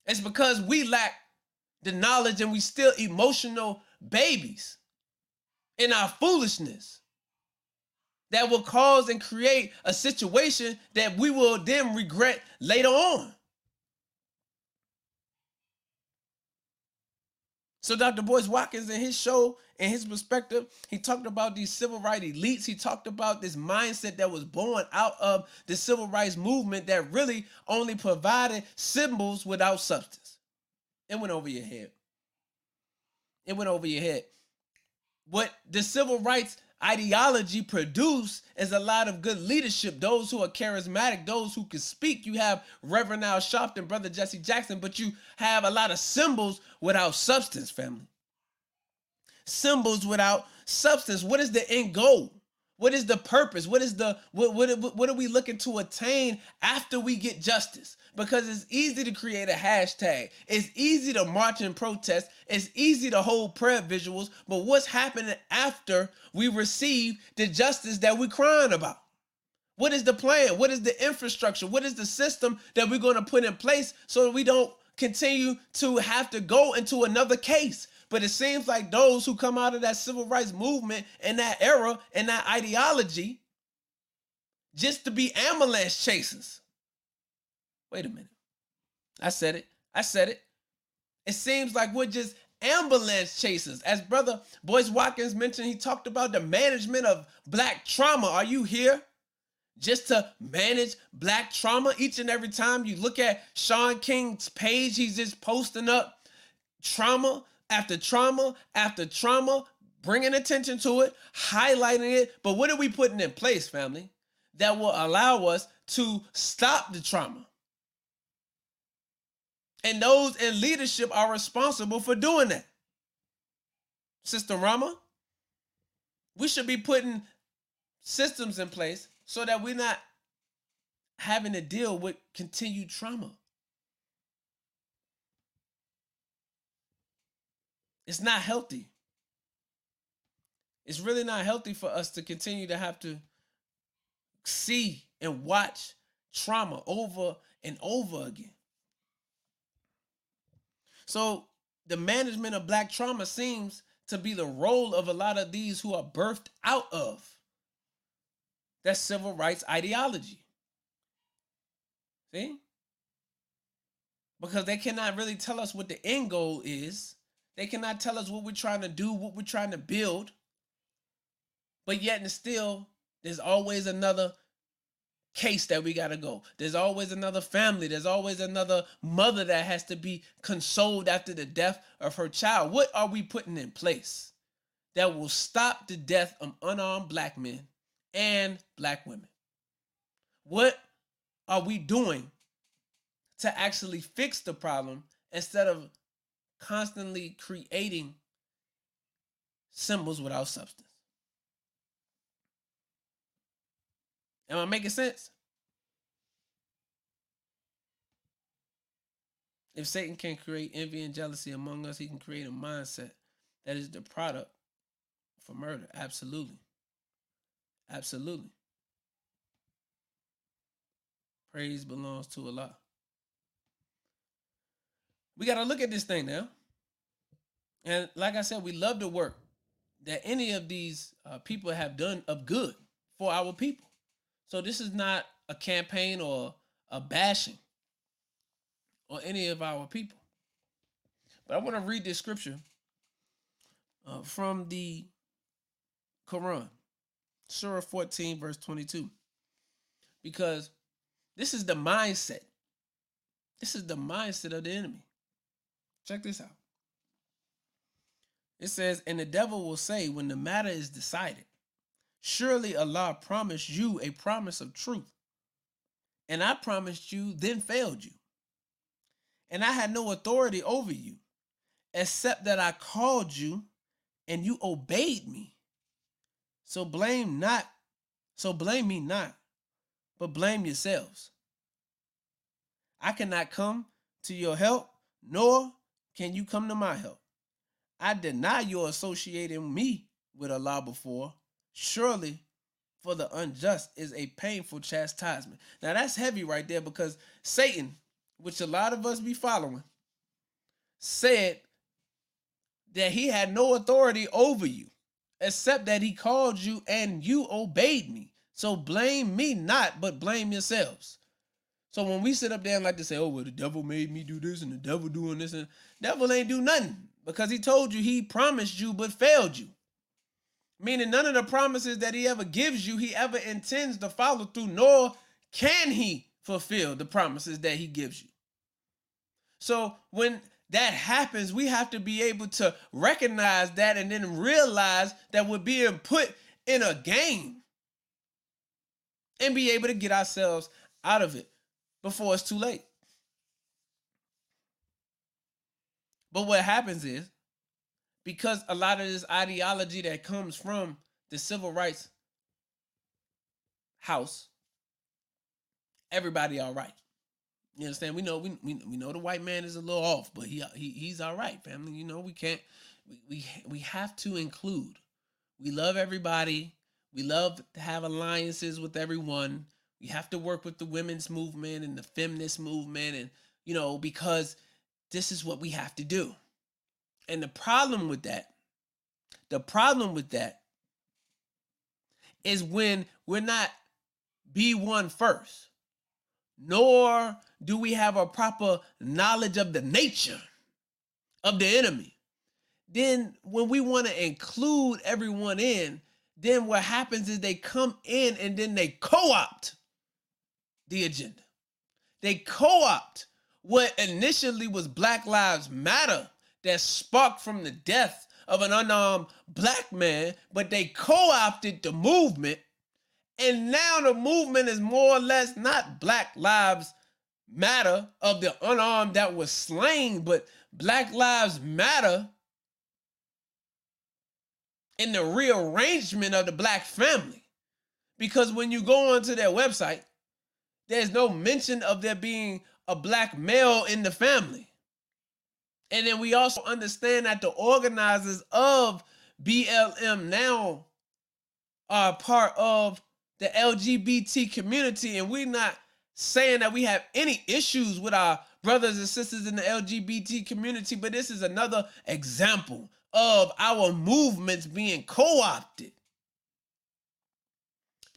It's because we lack the knowledge and we still emotional babies in our foolishness that will cause and create a situation that we will then regret later on. So Dr. Boyce Watkins in his show and his perspective, he talked about these civil rights elites. He talked about this mindset that was born out of the civil rights movement that really only provided symbols without substance. It went over your head. It went over your head. What the civil rights ideology produce is a lot of good leadership. Those who are charismatic, those who can speak. You have Reverend Al Sharpton, Brother Jesse Jackson, but you have a lot of symbols without substance, family. Symbols without substance. What is the end goal? What is the purpose? What is the what, what, what are we looking to attain after we get justice? Because it's easy to create a hashtag. It's easy to march and protest. It's easy to hold prayer visuals. But what's happening after we receive the justice that we're crying about? What is the plan? What is the infrastructure? What is the system that we're going to put in place so that we don't continue to have to go into another case? But it seems like those who come out of that civil rights movement and that era and that ideology just to be ambulance chasers. Wait a minute. I said it. I said it. It seems like we're just ambulance chasers. As brother Boyce Watkins mentioned, he talked about the management of black trauma. Are you here? Just to manage black trauma each and every time you look at Shaun King's page, he's just posting up trauma after trauma after trauma, bringing attention to it, highlighting it. But what are we putting in place, family, that will allow us to stop the trauma? And those in leadership are responsible for doing that. Sister Rama, we should be putting systems in place so that we're not having to deal with continued trauma. It's not healthy. It's really not healthy for us to continue to have to see and watch trauma over and over again. So, the management of black trauma seems to be the role of a lot of these who are birthed out of that civil rights ideology. See? Because they cannot really tell us what the end goal is they cannot tell us what we're trying to do, what we're trying to build. But yet and still, there's always another case that we got to go. There's always another family. There's always another mother that has to be consoled after the death of her child. What are we putting in place that will stop the death of unarmed black men and black women? What are we doing to actually fix the problem instead of constantly creating symbols without substance. Am I making sense? If Satan can create envy and jealousy among us, he can create a mindset that is the product for murder. Absolutely. Absolutely. Praise belongs to Allah we got to look at this thing now. And like I said, we love the work that any of these uh, people have done of good for our people. So this is not a campaign or a bashing on any of our people. But I want to read this scripture uh, from the Quran, Surah 14, verse 22, because this is the mindset. This is the mindset of the enemy. Check this out. It says, And the devil will say, when the matter is decided, Surely Allah promised you a promise of truth. And I promised you, then failed you. And I had no authority over you, except that I called you and you obeyed me. So blame not, so blame me not, but blame yourselves. I cannot come to your help nor can you come to my help. I deny your associating me with Allah before. Surely for the unjust is a painful chastisement. Now that's heavy right there because Satan, which a lot of us be following, said that he had no authority over you except that he called you and you obeyed me. So blame me not, but blame yourselves. So when we sit up there and like to say, "Oh, well, the devil made me do this and the devil doing this," and devil ain't do nothing because he told you he promised you but failed you. Meaning none of the promises that he ever gives you, he ever intends to follow through, nor can he fulfill the promises that he gives you. So when that happens, we have to be able to recognize that and then realize that we're being put in a game and be able to get ourselves out of it before it's too late. But what happens is because a lot of this ideology that comes from the civil rights house, everybody all right. You understand? We know we, we, we know the white man is a little off, but he, he he's all right, family. You know, we can't we, we we have to include. We love everybody. We love to have alliances with everyone. We have to work with the women's movement and the feminist movement and you know because this is what we have to do. And the problem with that, the problem with that is when we're not B1 first, nor do we have a proper knowledge of the nature of the enemy. Then, when we want to include everyone in, then what happens is they come in and then they co opt the agenda. They co opt what initially was Black Lives Matter that sparked from the death of an unarmed black man, but they co opted the movement. And now the movement is more or less not Black Lives Matter of the unarmed that was slain, but Black Lives Matter in the rearrangement of the black family. Because when you go onto their website, there's no mention of there being a black male in the family. And then we also understand that the organizers of BLM now are part of the LGBT community. And we're not saying that we have any issues with our brothers and sisters in the LGBT community, but this is another example of our movements being co opted,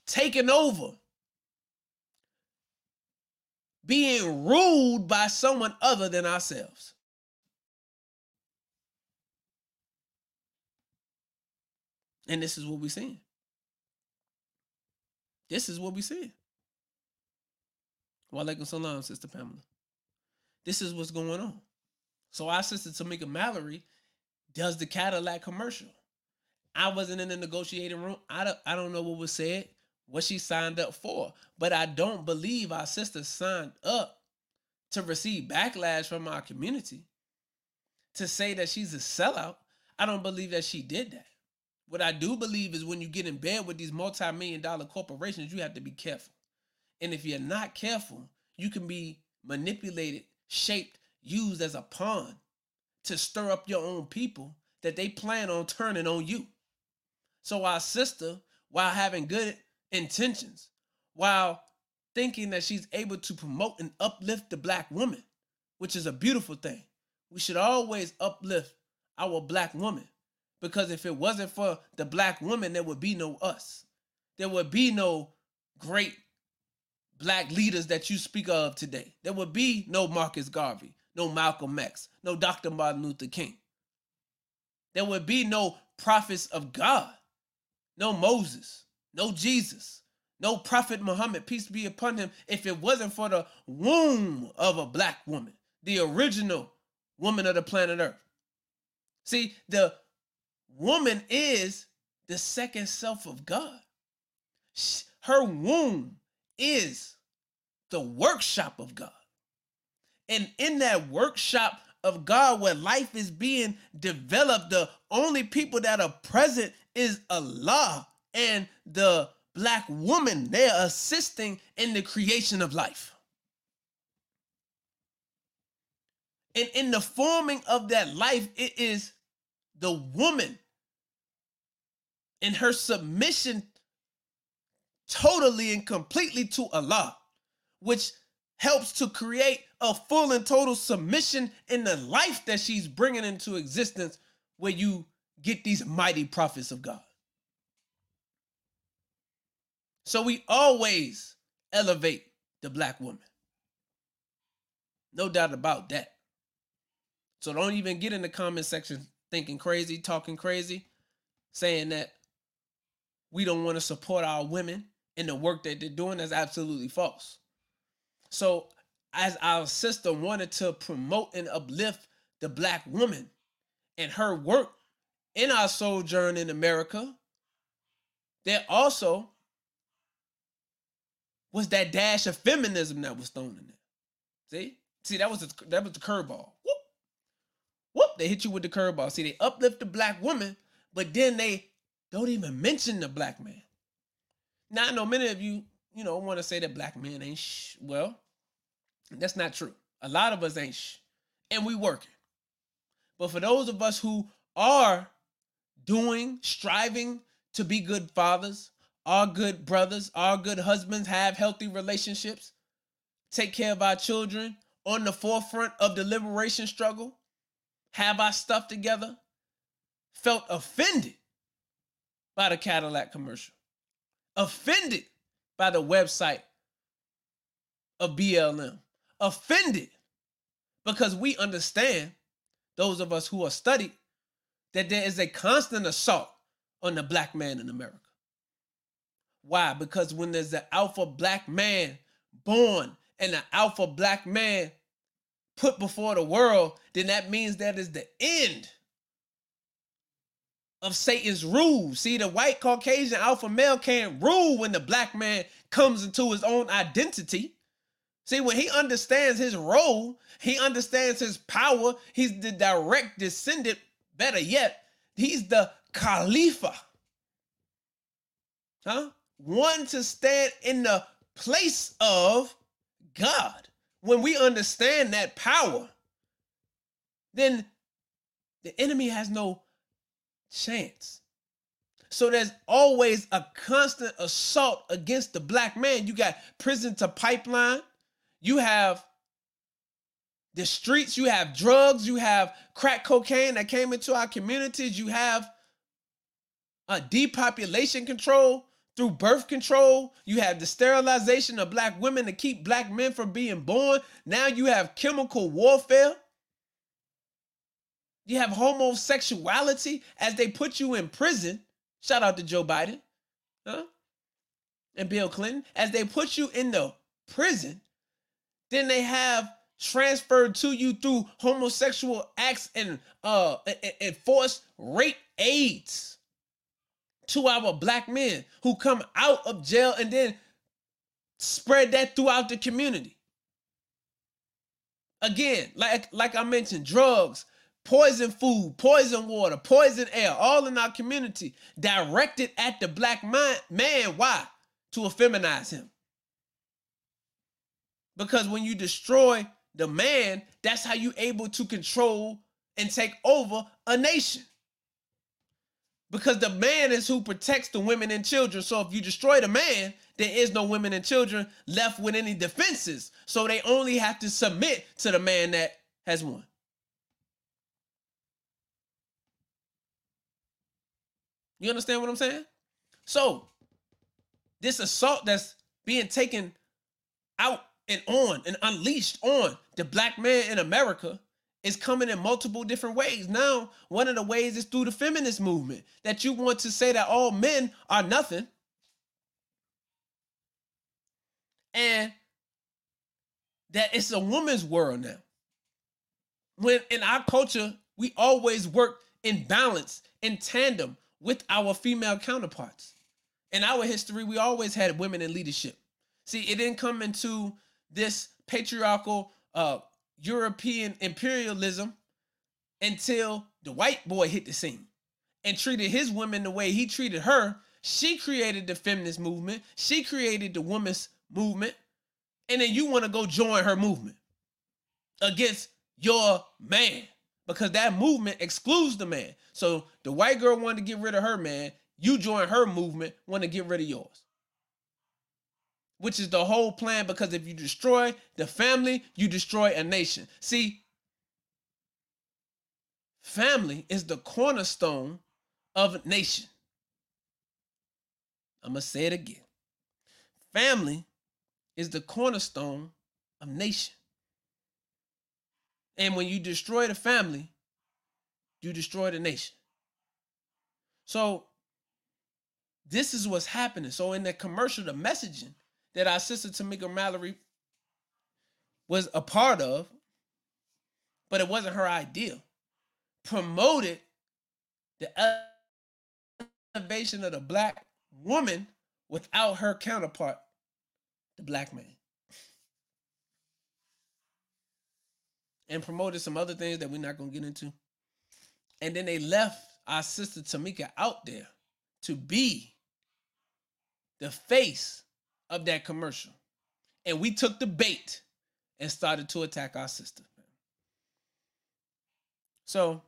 taken over, being ruled by someone other than ourselves. And this is what we're seeing. This is what we're seeing. Walaikum salam, Sister Pamela. This is what's going on. So our sister Tamika Mallory does the Cadillac commercial. I wasn't in the negotiating room. I don't, I don't know what was said, what she signed up for. But I don't believe our sister signed up to receive backlash from our community. To say that she's a sellout, I don't believe that she did that. What I do believe is when you get in bed with these multi-million dollar corporations, you have to be careful. And if you're not careful, you can be manipulated, shaped, used as a pawn to stir up your own people that they plan on turning on you. So our sister, while having good intentions, while thinking that she's able to promote and uplift the black woman, which is a beautiful thing. We should always uplift our black woman because if it wasn't for the black woman, there would be no us. There would be no great black leaders that you speak of today. There would be no Marcus Garvey, no Malcolm X, no Dr. Martin Luther King. There would be no prophets of God, no Moses, no Jesus, no Prophet Muhammad, peace be upon him, if it wasn't for the womb of a black woman, the original woman of the planet Earth. See, the woman is the second self of God. Her womb is the workshop of God. And in that workshop of God where life is being developed, the only people that are present is Allah and the black woman. They're assisting in the creation of life. And in the forming of that life, it is the woman in her submission totally and completely to Allah, which helps to create a full and total submission in the life that she's bringing into existence where you get these mighty prophets of God. So we always elevate the black woman. No doubt about that. So don't even get in the comment section thinking crazy, talking crazy, saying that we don't want to support our women in the work that they're doing. That's absolutely false. So, as our sister wanted to promote and uplift the black woman and her work in our sojourn in America, there also was that dash of feminism that was thrown in there. See? See, that was the, that was the curveball. Whoop. Whoop, they hit you with the curveball. See, they uplift the black woman, but then they don't even mention the black man. Now, I know many of you, you know, want to say that black men ain't sh. Well, that's not true. A lot of us ain't sh. And we working. But for those of us who are doing, striving to be good fathers, are good brothers, are good husbands, have healthy relationships, take care of our children, on the forefront of the liberation struggle, have our stuff together, felt offended by the Cadillac commercial, offended by the website of BLM, offended because we understand, those of us who are studied, that there is a constant assault on the black man in America. Why? Because when there's an alpha black man born and an alpha black man put before the world, then that means that is the end of Satan's rule. See, the white Caucasian alpha male can't rule when the black man comes into his own identity. See, when he understands his role, he understands his power, he's the direct descendant, better yet, he's the Khalifa. Huh? One to stand in the place of God. When we understand that power, then the enemy has no chance. So there's always a constant assault against the black man. You got prison to pipeline, you have the streets, you have drugs, you have crack cocaine that came into our communities, you have a depopulation control through birth control. You have the sterilization of black women to keep black men from being born. Now you have chemical warfare. You have homosexuality as they put you in prison. Shout out to Joe Biden, huh? And Bill Clinton. As they put you in the prison, then they have transferred to you through homosexual acts and uh and, and forced rape aids to our black men who come out of jail and then spread that throughout the community. Again, like like I mentioned, drugs, poison food, poison water, poison air, all in our community, directed at the black man. man. Why? To effeminize him. Because when you destroy the man, that's how you able to control and take over a nation. Because the man is who protects the women and children. So if you destroy the man, there is no women and children left with any defenses. So they only have to submit to the man that has won. You understand what I'm saying? So, this assault that's being taken out and on and unleashed on the black man in America is coming in multiple different ways. Now, one of the ways is through the feminist movement that you want to say that all men are nothing. And that it's a woman's world now. When in our culture, we always work in balance, in tandem with our female counterparts. In our history, we always had women in leadership. See, it didn't come into this patriarchal uh, European imperialism until the white boy hit the scene and treated his women the way he treated her. She created the feminist movement. She created the women's movement. And then you want to go join her movement against your man because that movement excludes the man. So the white girl wanted to get rid of her man. You join her movement, want to get rid of yours. Which is the whole plan because if you destroy the family, you destroy a nation. See, family is the cornerstone of a nation. I'm going to say it again. Family is the cornerstone of nation. And when you destroy the family, you destroy the nation. So this is what's happening. So in the commercial, the messaging that our sister Tamika Mallory was a part of, but it wasn't her idea, promoted the elevation of the black woman without her counterpart, the black man. And promoted some other things that we're not going to get into. And then they left our sister Tamika out there to be the face of that commercial. And we took the bait and started to attack our sister. So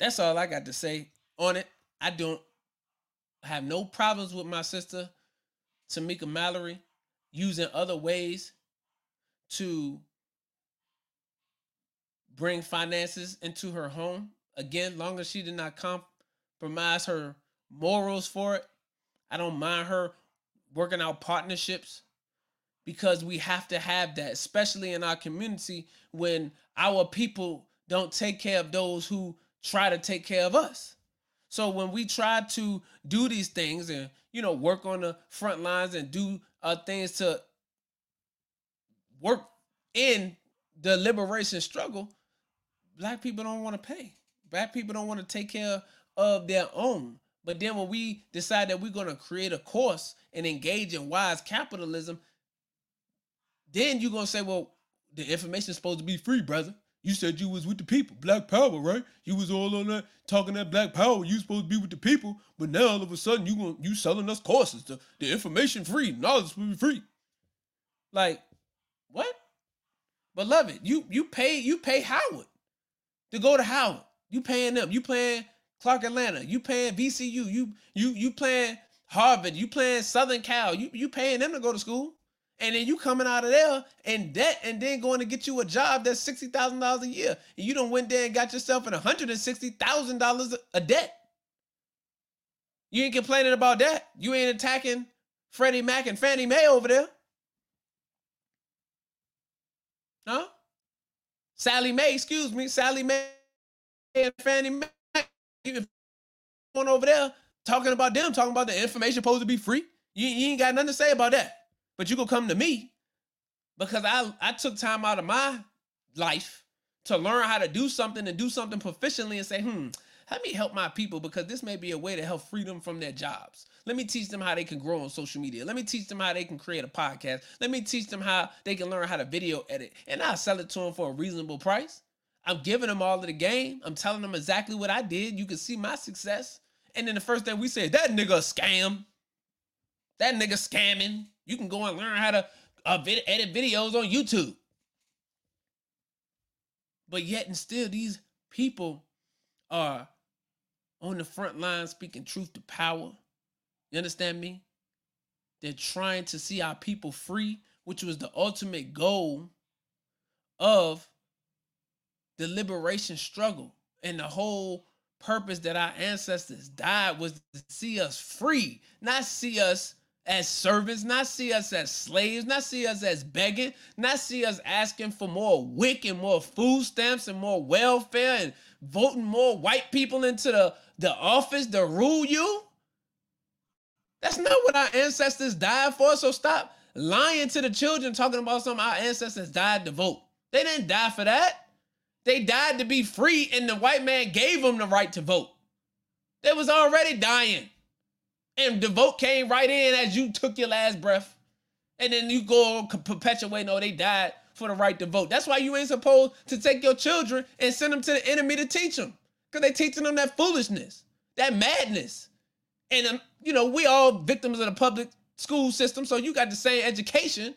that's all I got to say on it. I don't have no problems with my sister Tamika Mallory using other ways to bring finances into her home. Again, long as she did not compromise her morals for it, I don't mind her working out partnerships because we have to have that, especially in our community when our people don't take care of those who try to take care of us. So when we try to do these things and you know work on the front lines and do uh, things to work in the liberation struggle, black people don't want to pay. Black people don't want to take care of their own. But then when we decide that we're going to create a course and engage in wise capitalism, then you're going to say, well, the information is supposed to be free, brother. You said you was with the people, black power, right? You was all on that talking that black power. You supposed to be with the people, but now all of a sudden you going you selling us courses. The, the information free, knowledge will be free. Like, what? Beloved, you you pay you pay Howard to go to Howard. You paying them. You paying Clark Atlanta. You paying VCU. You you you playing Harvard. You playing Southern Cal. You you paying them to go to school. And then you coming out of there in debt and then going to get you a job that's sixty thousand dollars a year. And you don't went there and got yourself in hundred and sixty thousand dollars a debt. You ain't complaining about that. You ain't attacking Freddie Mac and Fannie Mae over there. Huh? Sallie Mae, excuse me, Sallie Mae and Fannie Mae going over there talking about them, talking about the information supposed to be free. You, you ain't got nothing to say about that. But you gonna come to me because I I took time out of my life to learn how to do something and do something proficiently and say, hmm, let me help my people because this may be a way to help free them from their jobs. Let me teach them how they can grow on social media. Let me teach them how they can create a podcast. Let me teach them how they can learn how to video edit. And I'll sell it to them for a reasonable price. I'm giving them all of the game. I'm telling them exactly what I did. You can see my success. And then the first thing we said, that nigga scam. That nigga scamming. You can go and learn how to uh, vid- edit videos on YouTube. But yet and still, these people are on the front line speaking truth to power. You understand me? They're trying to see our people free, which was the ultimate goal of the liberation struggle. And the whole purpose that our ancestors died was to see us free, not see us as servants, not see us as slaves, not see us as begging, not see us asking for more WIC and more food stamps and more welfare and voting more white people into the, the office to rule you. That's not what our ancestors died for. So stop lying to the children talking about some our ancestors died to vote. They didn't die for that. They died to be free, and the white man gave them the right to vote. They was already dying. And the vote came right in as you took your last breath. And then you go perpetuate, no, they died for the right to vote. That's why you ain't supposed to take your children and send them to the enemy to teach them. Because they teaching them that foolishness, that madness. And, um, you know, we all victims of the public school system. So you got the same education.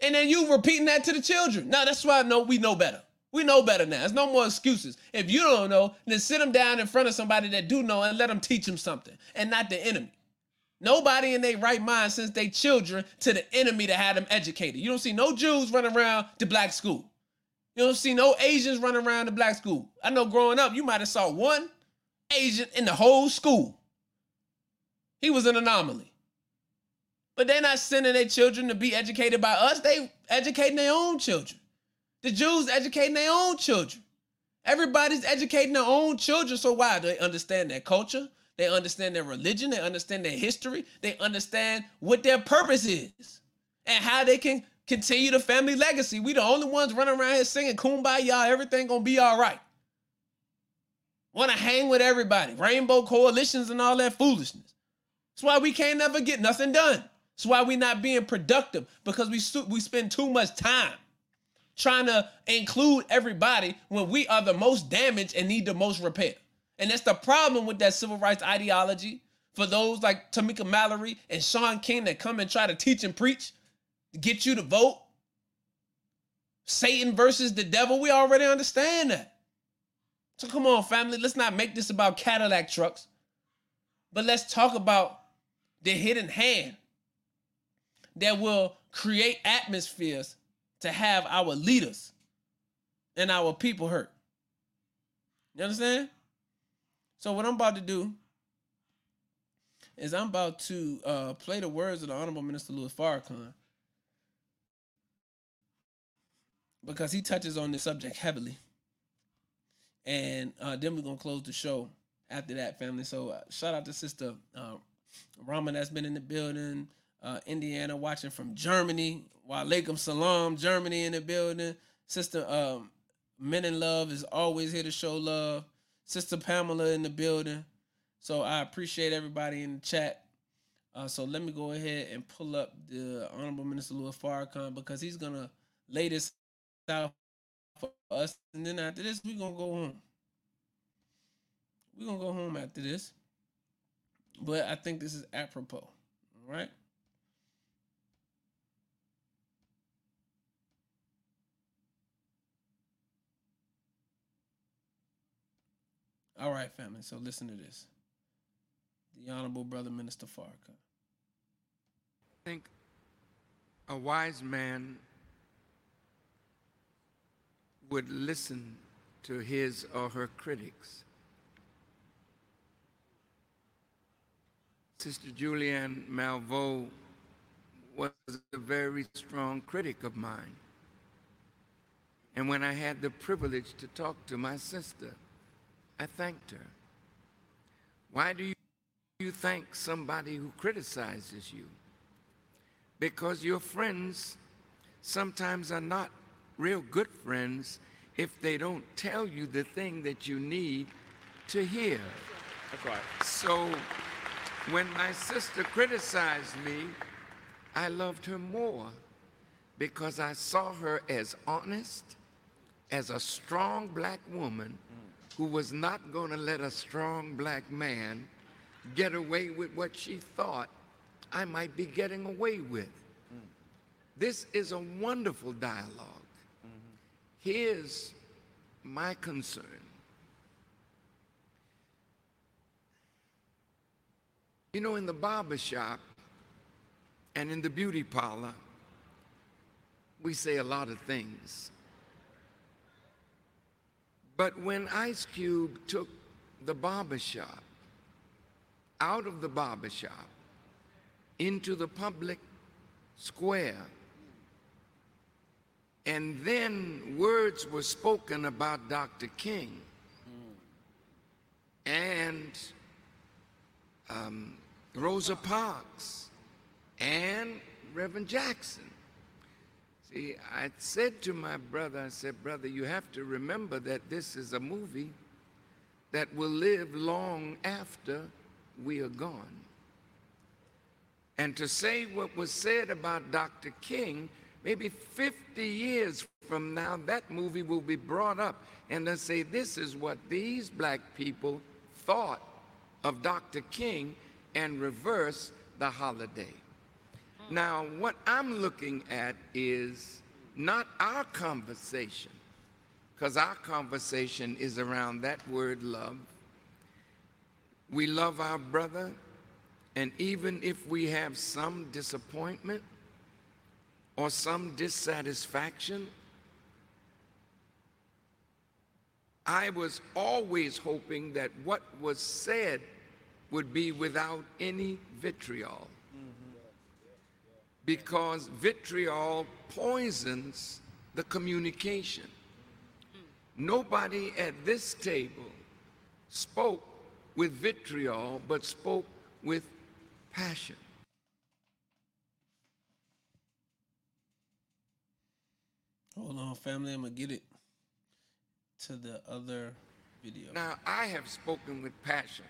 And then you repeating that to the children. Now that's why I know we know better. We know better now. There's no more excuses. If you don't know, then sit them down in front of somebody that do know and let them teach them something, and not the enemy. Nobody in their right mind sends their children to the enemy to have them educated. You don't see no Jews running around the black school. You don't see no Asians running around the black school. I know growing up, you might have saw one Asian in the whole school. He was an anomaly. But they're not sending their children to be educated by us. They educating their own children. The Jews educating their own children. Everybody's educating their own children. So why? They understand their culture. They understand their religion. They understand their history. They understand what their purpose is and how they can continue the family legacy. We the only ones running around here singing kumbaya, everything gonna be all right. Want to hang with everybody, rainbow coalitions and all that foolishness. That's why we can't never get nothing done. That's why we not being productive because we we spend too much time trying to include everybody when we are the most damaged and need the most repair. And that's the problem with that civil rights ideology for those like Tamika Mallory and Shaun King that come and try to teach and preach get you to vote. Satan versus the devil, we already understand that. So come on, family, let's not make this about Cadillac trucks, but let's talk about the hidden hand that will create atmospheres to have our leaders and our people hurt. You understand? So what I'm about to do is I'm about to uh, play the words of the Honorable Minister Louis Farrakhan because he touches on this subject heavily. And uh, then we're gonna close the show after that, family. So uh, shout out to Sister uh, Rama that's been in the building, uh, Indiana watching from Germany. Wa alaikum salam, Germany in the building. Sister um, Men in Love is always here to show love. Sister Pamela in the building. So I appreciate everybody in the chat. Uh, so let me go ahead and pull up the Honorable Minister Louis Farrakhan because he's gonna lay this out for us, and then after this, we're gonna go home. We're gonna go home after this. But I think this is apropos. All right. All right, family. So listen to this. The Honorable Brother Minister Farrakhan. I think a wise man would listen to his or her critics. Sister Julianne Malveaux was a very strong critic of mine. And when I had the privilege to talk to my sister, I thanked her. Why do you, thank somebody who criticizes you? Because your friends sometimes are not real good friends if they don't tell you the thing that you need to hear. That's right. So when my sister criticized me, I loved her more because I saw her as honest, as a strong black woman mm. Who was not going to let a strong black man get away with what she thought I might be getting away with. This is a wonderful dialogue. Here's my concern. You know, in the barber shop and in the beauty parlor, we say a lot of things. But when Ice Cube took the barber shop out of the barber shop into the public square, and then words were spoken about Dr. King and um, Rosa Parks and Reverend Jackson. See, I said to my brother, I said, brother, you have to remember that this is a movie that will live long after we are gone. And to say what was said about Dr. King, maybe 50 years from now, that movie will be brought up and they'll say, this is what these black people thought of Dr. King and reverse the holiday. Now, what I'm looking at is not our conversation, because our conversation is around that word love. We love our brother, and even if we have some disappointment or some dissatisfaction, I was always hoping that what was said would be without any vitriol. Because vitriol poisons the communication. Nobody at this table spoke with vitriol, but spoke with passion. Hold on, family. I'm gonna get it to the other video. Now, I have spoken with passion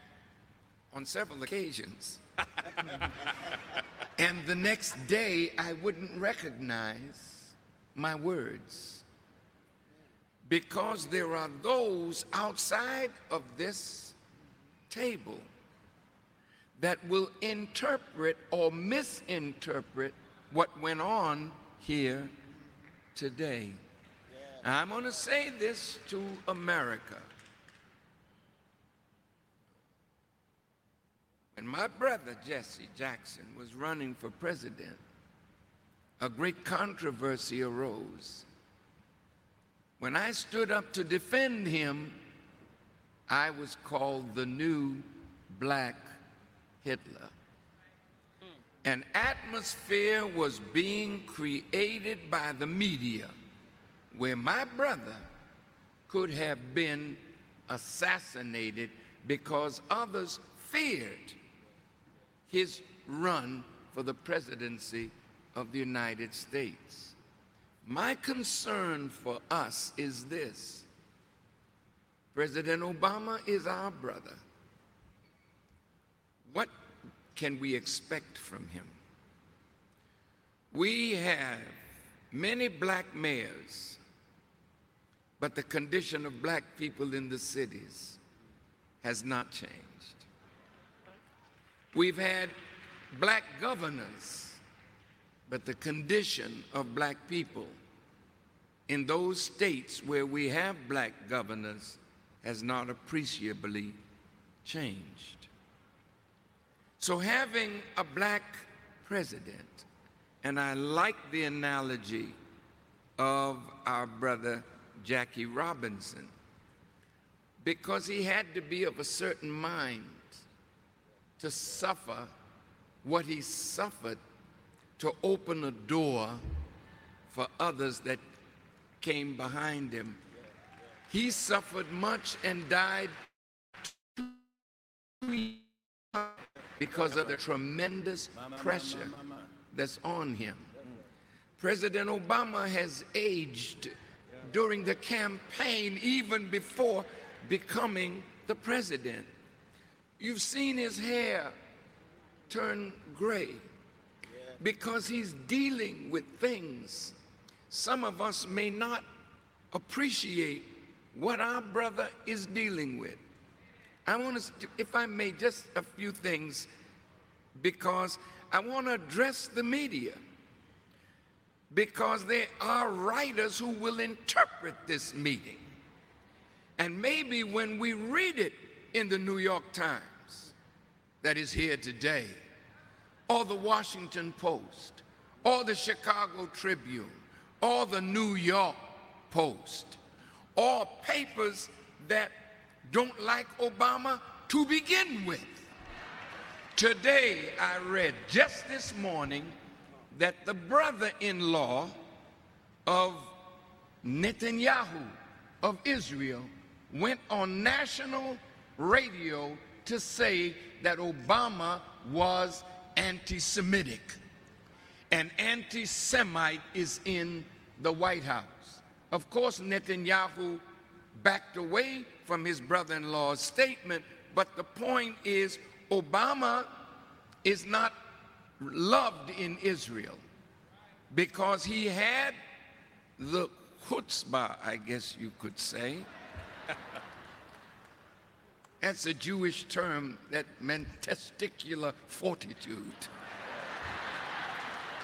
on several occasions. and the next day, I wouldn't recognize my words. Because there are those outside of this table that will interpret or misinterpret what went on here today. I'm going to say this to America. When my brother Jesse Jackson was running for president, a great controversy arose. When I stood up to defend him, I was called the new black Hitler. An atmosphere was being created by the media where my brother could have been assassinated because others feared his run for the presidency of the United States. My concern for us is this President Obama is our brother. What can we expect from him? We have many black mayors but the condition of black people in the cities has not changed. We've had black governors, but the condition of black people in those states where we have black governors has not appreciably changed. So having a black president, and I like the analogy of our brother Jackie Robinson because he had to be of a certain mind to suffer what he suffered to open a door for others that came behind him. He suffered much and died because of the tremendous pressure that's on him. President Obama has aged during the campaign, even before becoming the president. You've seen his hair turn gray because he's dealing with things some of us may not appreciate what our brother is dealing with. I want to, if I may, just a few things because I want to address the media because there are writers who will interpret this meeting. And maybe when we read it in the New York Times that is here today, or the Washington Post, or the Chicago Tribune, or the New York Post, or papers that don't like Obama to begin with. Today I read just this morning that the brother-in-law of Netanyahu of Israel went on national radio to say that Obama was anti-Semitic. An anti-Semite is in the White House. Of course, Netanyahu backed away from his brother-in-law's statement, but the point is Obama is not loved in Israel because he had the chutzpah, I guess you could say. That's a Jewish term that meant testicular fortitude.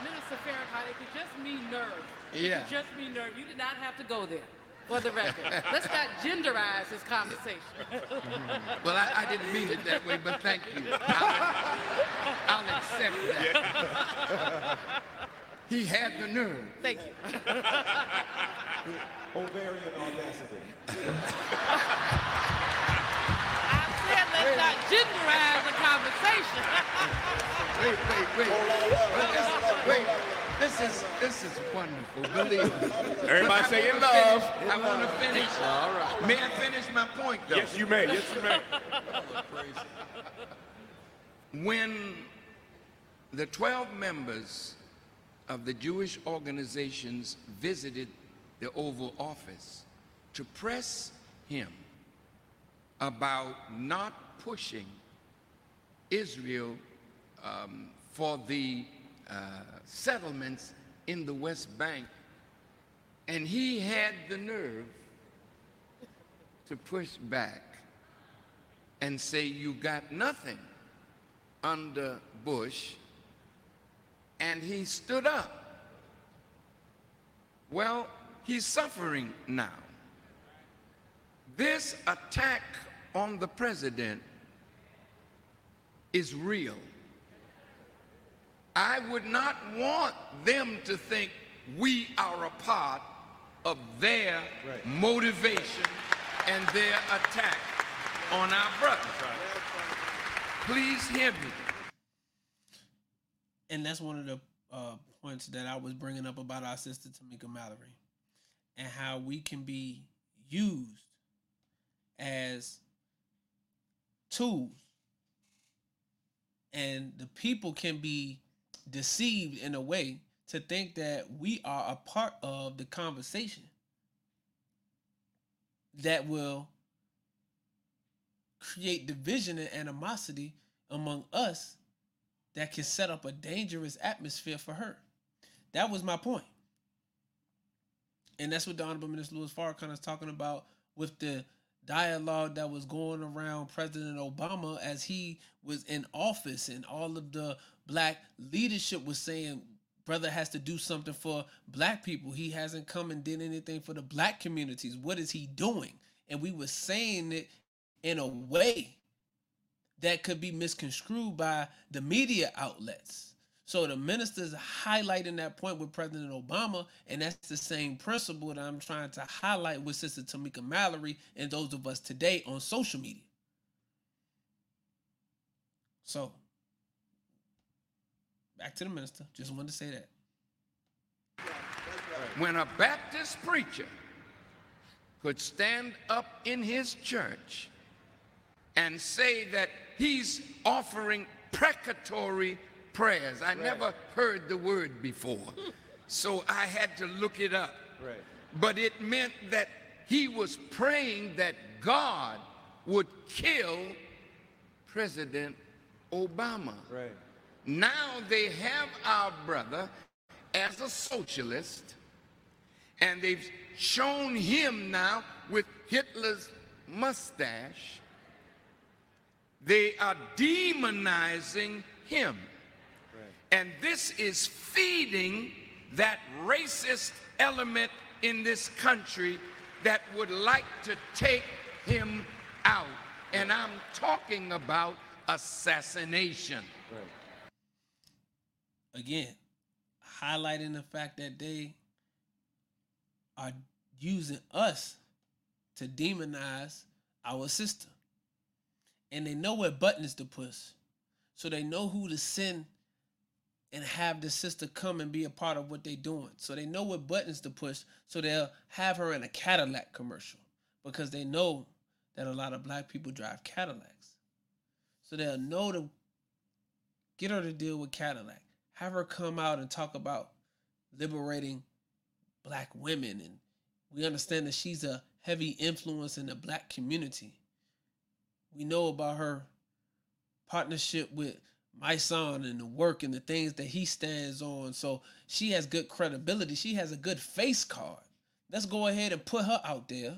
Minister Farrakhan, it could just mean nerve. It Yeah. could just mean nerve. You did not have to go there. For the record, let's not genderize this conversation. Well, I, I didn't mean it that way, but thank you. I'll, I'll accept that. He had the nerve. Thank you. Ovarian audacity. I said let's not genderize the conversation. Wait, wait, wait. This- wait. This is this is wonderful. Believe me. Everybody say in wanna love. finish- I want to finish. All right. May I finish my point, though? Yes, you may. Yes, you may. when the 12 members of the Jewish organizations visited the Oval Office to press him about not pushing Israel um, for the uh, settlements in the West Bank, and he had the nerve to push back and say, You got nothing under Bush, and he stood up. Well, he's suffering now. This attack on the president is real. I would not want them to think we are a part of their motivation and their attack on our brothers. Please hear me. and that's one of the uh, points that I was bringing up about our sister Tamika Mallory and how we can be used as tools and the people can be deceived in a way to think that we are a part of the conversation that will create division and animosity among us that can set up a dangerous atmosphere for her. That was my point. And that's what the Honorable Minister Louis Farrakhan is talking about with the dialogue that was going around President Obama as he was in office and all of the black leadership was saying brother has to do something for black people. He hasn't come and did anything for the black communities. What is he doing? And we were saying it in a way that could be misconstrued by the media outlets. So the minister's highlighting that point with President Obama, and that's the same principle that I'm trying to highlight with Sister Tamika Mallory and those of us today on social media. So, back to the minister. Just wanted to say that. when a Baptist preacher could stand up in his church and say that he's offering precatory prayers. I never heard the word before, so I had to look it up. Right. But it meant that he was praying that God would kill President Obama. Right. Now they have our brother as a socialist, and they've shown him now with Hitler's mustache. They are demonizing him. And this is feeding that racist element in this country that would like to take him out. And I'm talking about assassination. Again, highlighting the fact that they are using us to demonize our sister. And they know what buttons to push. So they know who to send and have the sister come and be a part of what they're doing. So they know what buttons to push. So they'll have her in a Cadillac commercial because they know that a lot of black people drive Cadillacs. So they'll know to get her to deal with Cadillac. Have her come out and talk about liberating black women. And we understand that she's a heavy influence in the black community. We know about her partnership with my son and the work and the things that he stands on. So she has good credibility. She has a good face card. Let's go ahead and put her out there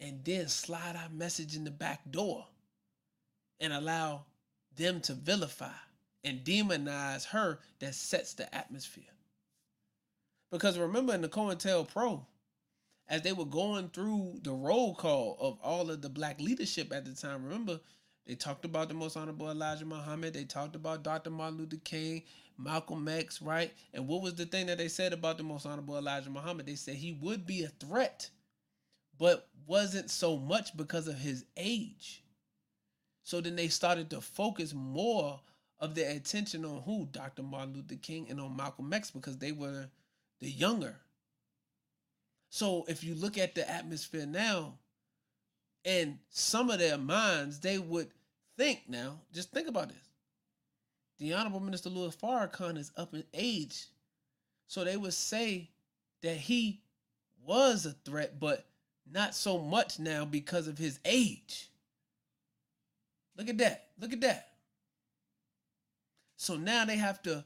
and then slide our message in the back door and allow them to vilify and demonize her that sets the atmosphere. Because remember in the COINTELPRO, as they were going through the roll call of all of the black leadership at the time, remember they talked about the most honorable Elijah Muhammad. They talked about Dr. Martin Luther King, Malcolm X, right? And what was the thing that they said about the most honorable Elijah Muhammad? They said he would be a threat, but wasn't so much because of his age. So then they started to focus more of their attention on who? Dr. Martin Luther King and on Malcolm X because they were the younger. So if you look at the atmosphere now, and some of their minds, they would think now, just think about this. The Honorable Minister Louis Farrakhan is up in age. So they would say that he was a threat, but not so much now because of his age. Look at that. Look at that. So now they have to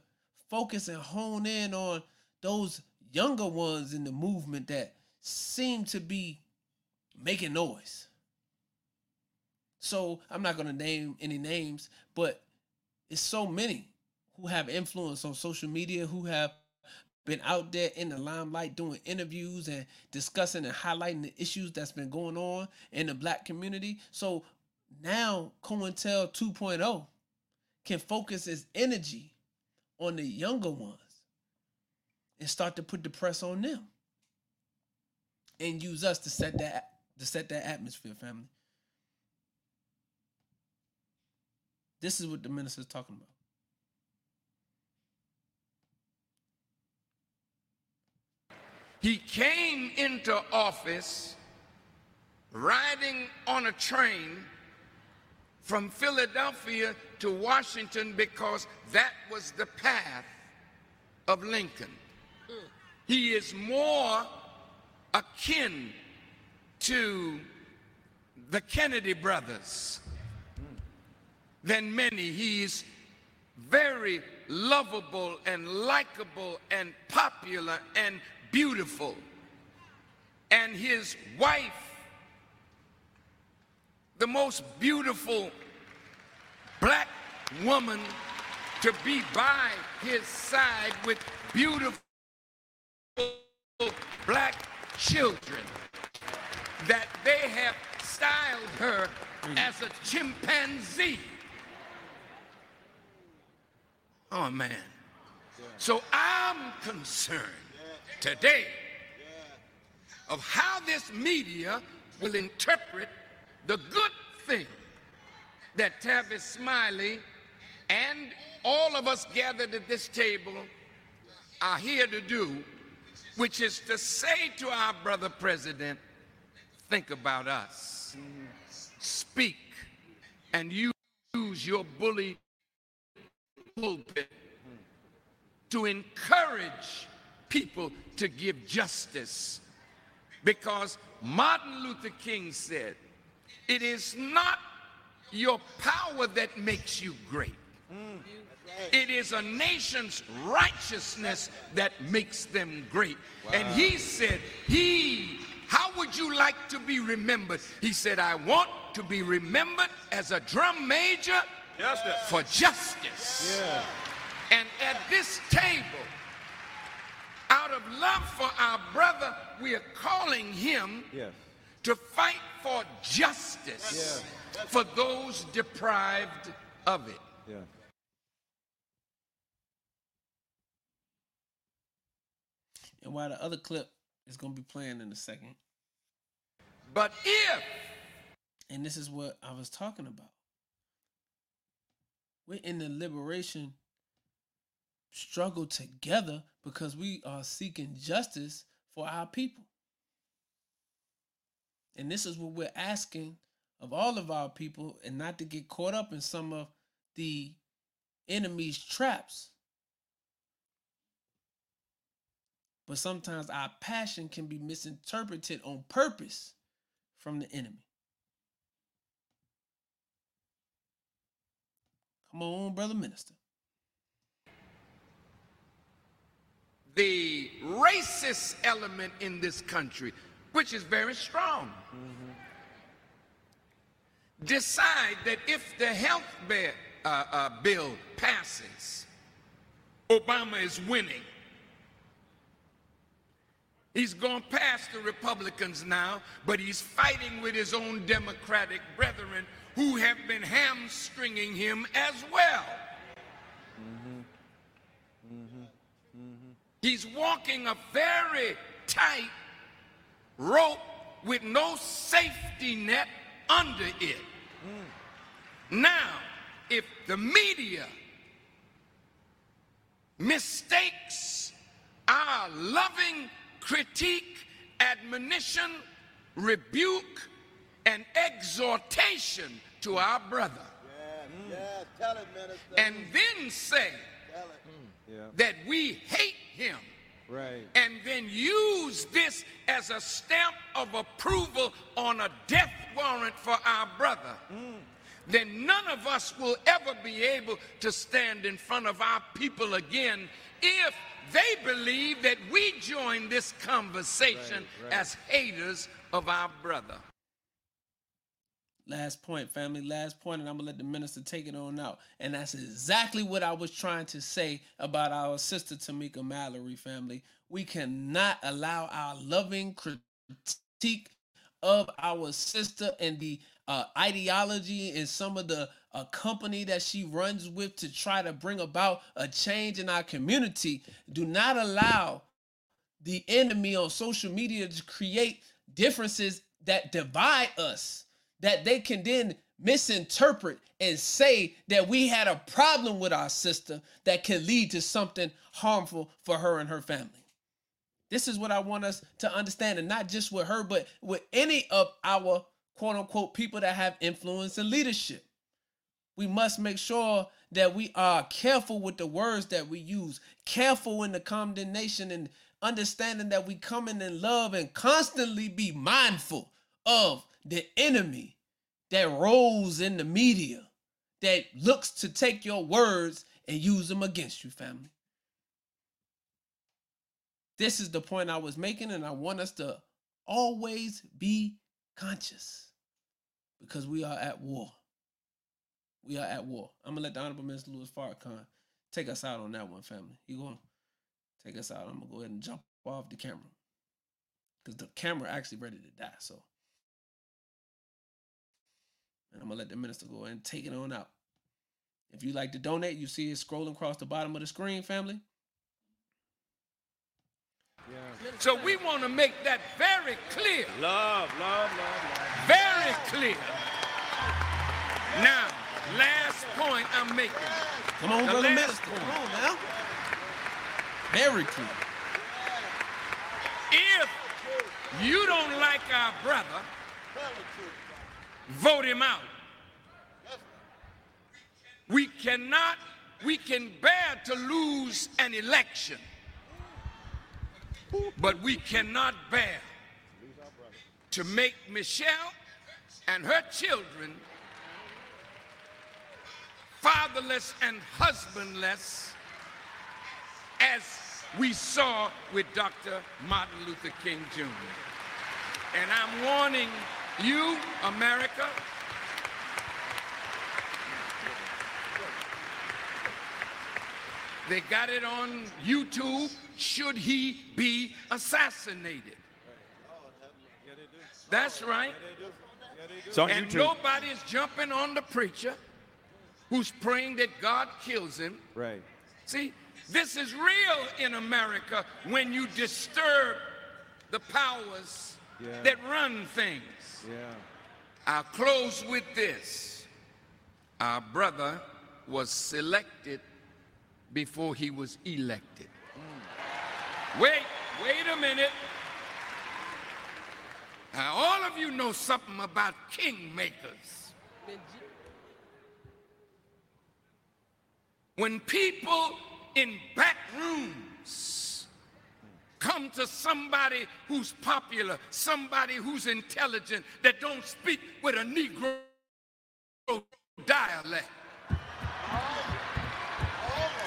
focus and hone in on those younger ones in the movement that seem to be making noise. So I'm not going to name any names, but it's so many who have influence on social media, who have been out there in the limelight doing interviews and discussing and highlighting the issues that's been going on in the black community. So now COINTEL 2.0 can focus its energy on the younger ones and start to put the press on them and use us to set that to set that atmosphere, family. This is what the minister's talking about. He came into office riding on a train from Philadelphia to Washington because that was the path of Lincoln. He is more akin to the Kennedy brothers than many. He's very lovable and likable and popular and beautiful. And his wife, the most beautiful black woman to be by his side with beautiful black children, that they have styled her mm. as a chimpanzee. Oh man. So I'm concerned today of how this media will interpret the good thing that Tavis Smiley and all of us gathered at this table are here to do, which is to say to our brother president, think about us. Speak and use your bully pulpit to encourage people to give justice. Because Martin Luther King said, it is not your power that makes you great. It is a nation's righteousness that makes them great. And he said, he, how would you like to be remembered? He said, I want to be remembered as a drum major Justice. for justice. Yeah. And at this table, out of love for our brother, we are calling him Yes. to fight for justice for those deprived of it. Yeah. And while the other clip is going to be playing in a second, But if and this is what I was talking about. We're in the liberation struggle together because we are seeking justice for our people. And this is what we're asking of all of our people and not to get caught up in some of the enemy's traps. But sometimes our passion can be misinterpreted on purpose from the enemy. Come on, brother minister. the racist element in this country, which is very strong, decide that if the health ba- uh, uh, bill passes, Obama is winning. He's gone past the Republicans now, but he's fighting with his own Democratic brethren who have been hamstringing him as well. He's walking a very tight rope with no safety net under it. Now, if the media mistakes our loving critique, admonition, rebuke, and exhortation to our brother, Yeah, tell it, and then say Tell it. Mm, that we hate him Right. and then use this as a stamp of approval on a death warrant for our brother, mm. then none of us will ever be able to stand in front of our people again if they believe that we join this conversation Right, right. as haters of our brother. Last point, family. Last point, and I'm gonna let the minister take it on out. And that's exactly what I was trying to say about our sister Tamika Mallory, family. We cannot allow our loving critique of our sister and the uh, ideology and some of the uh, company that she runs with to try to bring about a change in our community. Do not allow the enemy on social media to create differences that divide us that they can then misinterpret and say that we had a problem with our sister that can lead to something harmful for her and her family. This is what I want us to understand, and not just with her, but with any of our quote unquote people that have influence and leadership. We must make sure that we are careful with the words that we use, careful in the condemnation, and understanding that we come in in love and constantly be mindful of the enemy that rolls in the media that looks to take your words and use them against you, family. This is the point I was making, and I want us to always be conscious because we are at war. We are at war. I'm gonna let the Honorable Mr. Louis Farrakhan take us out on that one, family. He gonna take us out. I'm gonna go ahead and jump off the camera because the camera actually ready to die. So, and I'm gonna let the minister go and take it on out. If you like to donate, you see it scrolling across the bottom of the screen, family. So we want to make that very clear. Love, love, love, love. Very clear. Now, last point I'm making. Come on, The brother last minister. point. Come on now. Very clear. If you don't like our brother, vote him out. We cannot, we can bear to lose an election, but we cannot bear to make Michelle and her children fatherless and husbandless as we saw with Dr. Martin Luther King Jr. And I'm warning you, America, they got it on YouTube. Should he be assassinated? That's right. And nobody's jumping on the preacher who's praying that God kills him. Right. See, this is real in America when you disturb the powers Yeah. that run things. Yeah. I'll close with this. Our brother was selected before he was elected. Mm. Wait, wait a minute. Now, all of you know something about kingmakers. When people in back rooms come to somebody who's popular, somebody who's intelligent, that don't speak with a Negro dialect.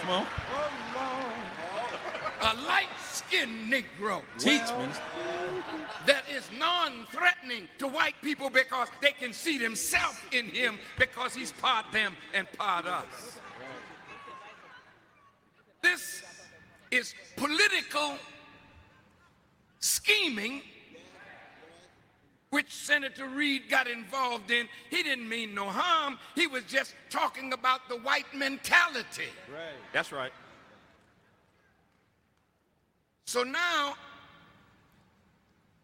Come on. A light-skinned Negro. Teach, minister. that is non-threatening to white people because they can see themselves in him because he's part them and part us. This is political scheming, which Senator Reid got involved in, he didn't mean no harm. He was just talking about the white mentality. Right. That's right. So now,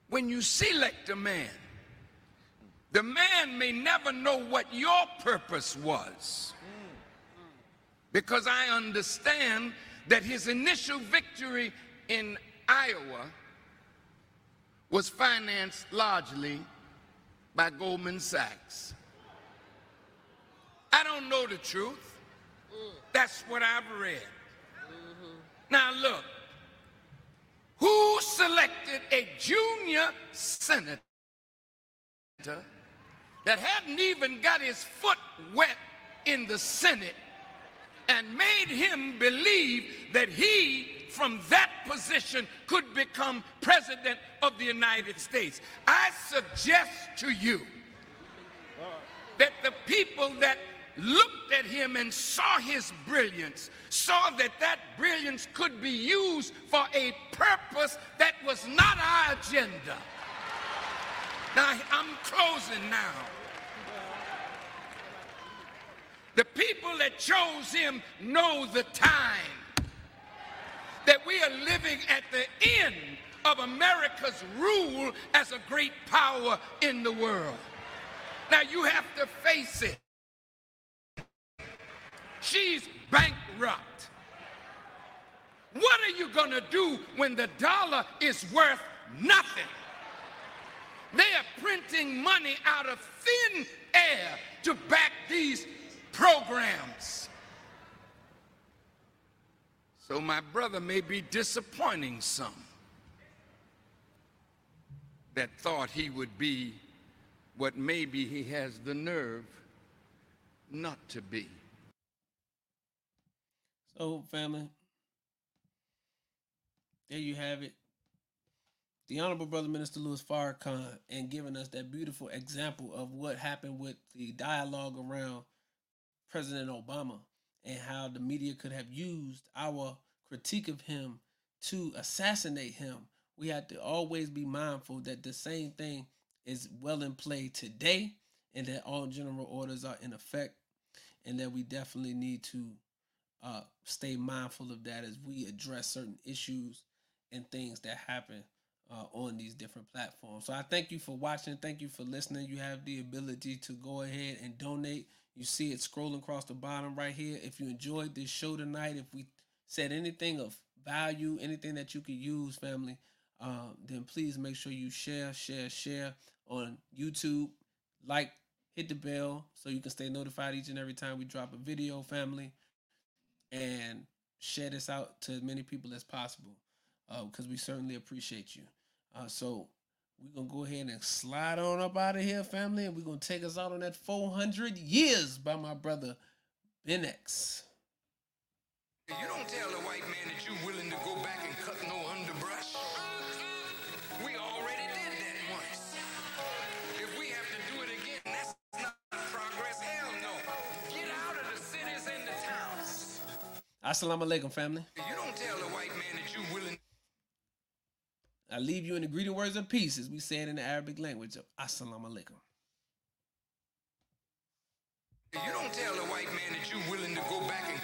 when you select a man, the man may never know what your purpose was. Because I understand that his initial victory in Iowa was financed largely by Goldman Sachs. I don't know the truth. That's what I've read. Mm-hmm. Now, look, who selected a junior senator that hadn't even got his foot wet in the Senate and made him believe that he, from that position, could become president of the United States? I suggest to you that the people that looked at him and saw his brilliance, saw that that brilliance could be used for a purpose that was not our agenda. Now, I'm closing now. The people that chose him know the time that we are living at the end of America's rule as a great power in the world. Now, you have to face it. She's bankrupt. What are you going to do when the dollar is worth nothing? They are printing money out of thin air to back these programs. So my brother may be disappointing some that thought he would be what maybe he has the nerve not to be. So, family, there you have it. The Honorable Brother Minister Louis Farrakhan and giving us that beautiful example of what happened with the dialogue around President Obama and how the media could have used our critique of him to assassinate him. We have to always be mindful that the same thing is well in play today and that all general orders are in effect and that we definitely need to uh, stay mindful of that as we address certain issues and things that happen uh, on these different platforms. So I thank you for watching. Thank you for listening. You have the ability to go ahead and donate. You see it scrolling across the bottom right here. If you enjoyed this show tonight, if we said anything of value, anything that you could use, family, um, then please make sure you share, share, share on YouTube. Like, hit the bell so you can stay notified each and every time we drop a video, family and share this out to as many people as possible because we certainly appreciate you. Uh, so we're gonna go ahead and slide on up out of here, family, and we're gonna take us out on that 400 years by my brother Ben X. You don't tell the white man that you're willing to go back and cut no underbrush. We already did that once. If we have to do it again, that's not progress. Hell no. Get out of the cities and the towns. Assalamu alaikum, family. You don't tell I leave you in the greeting words of peace, as we say it in the Arabic language of Assalamu alaikum. You don't tell the white man that you're willing to go back and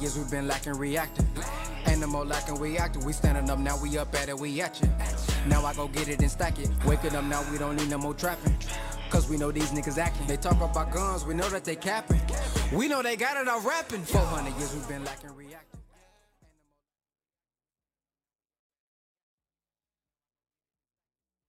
years we've been lacking reacting. More lacking reacting. We standing up now, we up at it, we at you. Now I go get it and stack it. Waking up now, we don't need no more trapping. Cause we know these niggas acting. They talk about guns, we know that they capping. We know they got it all rapping. 400 years we've been lacking reacting.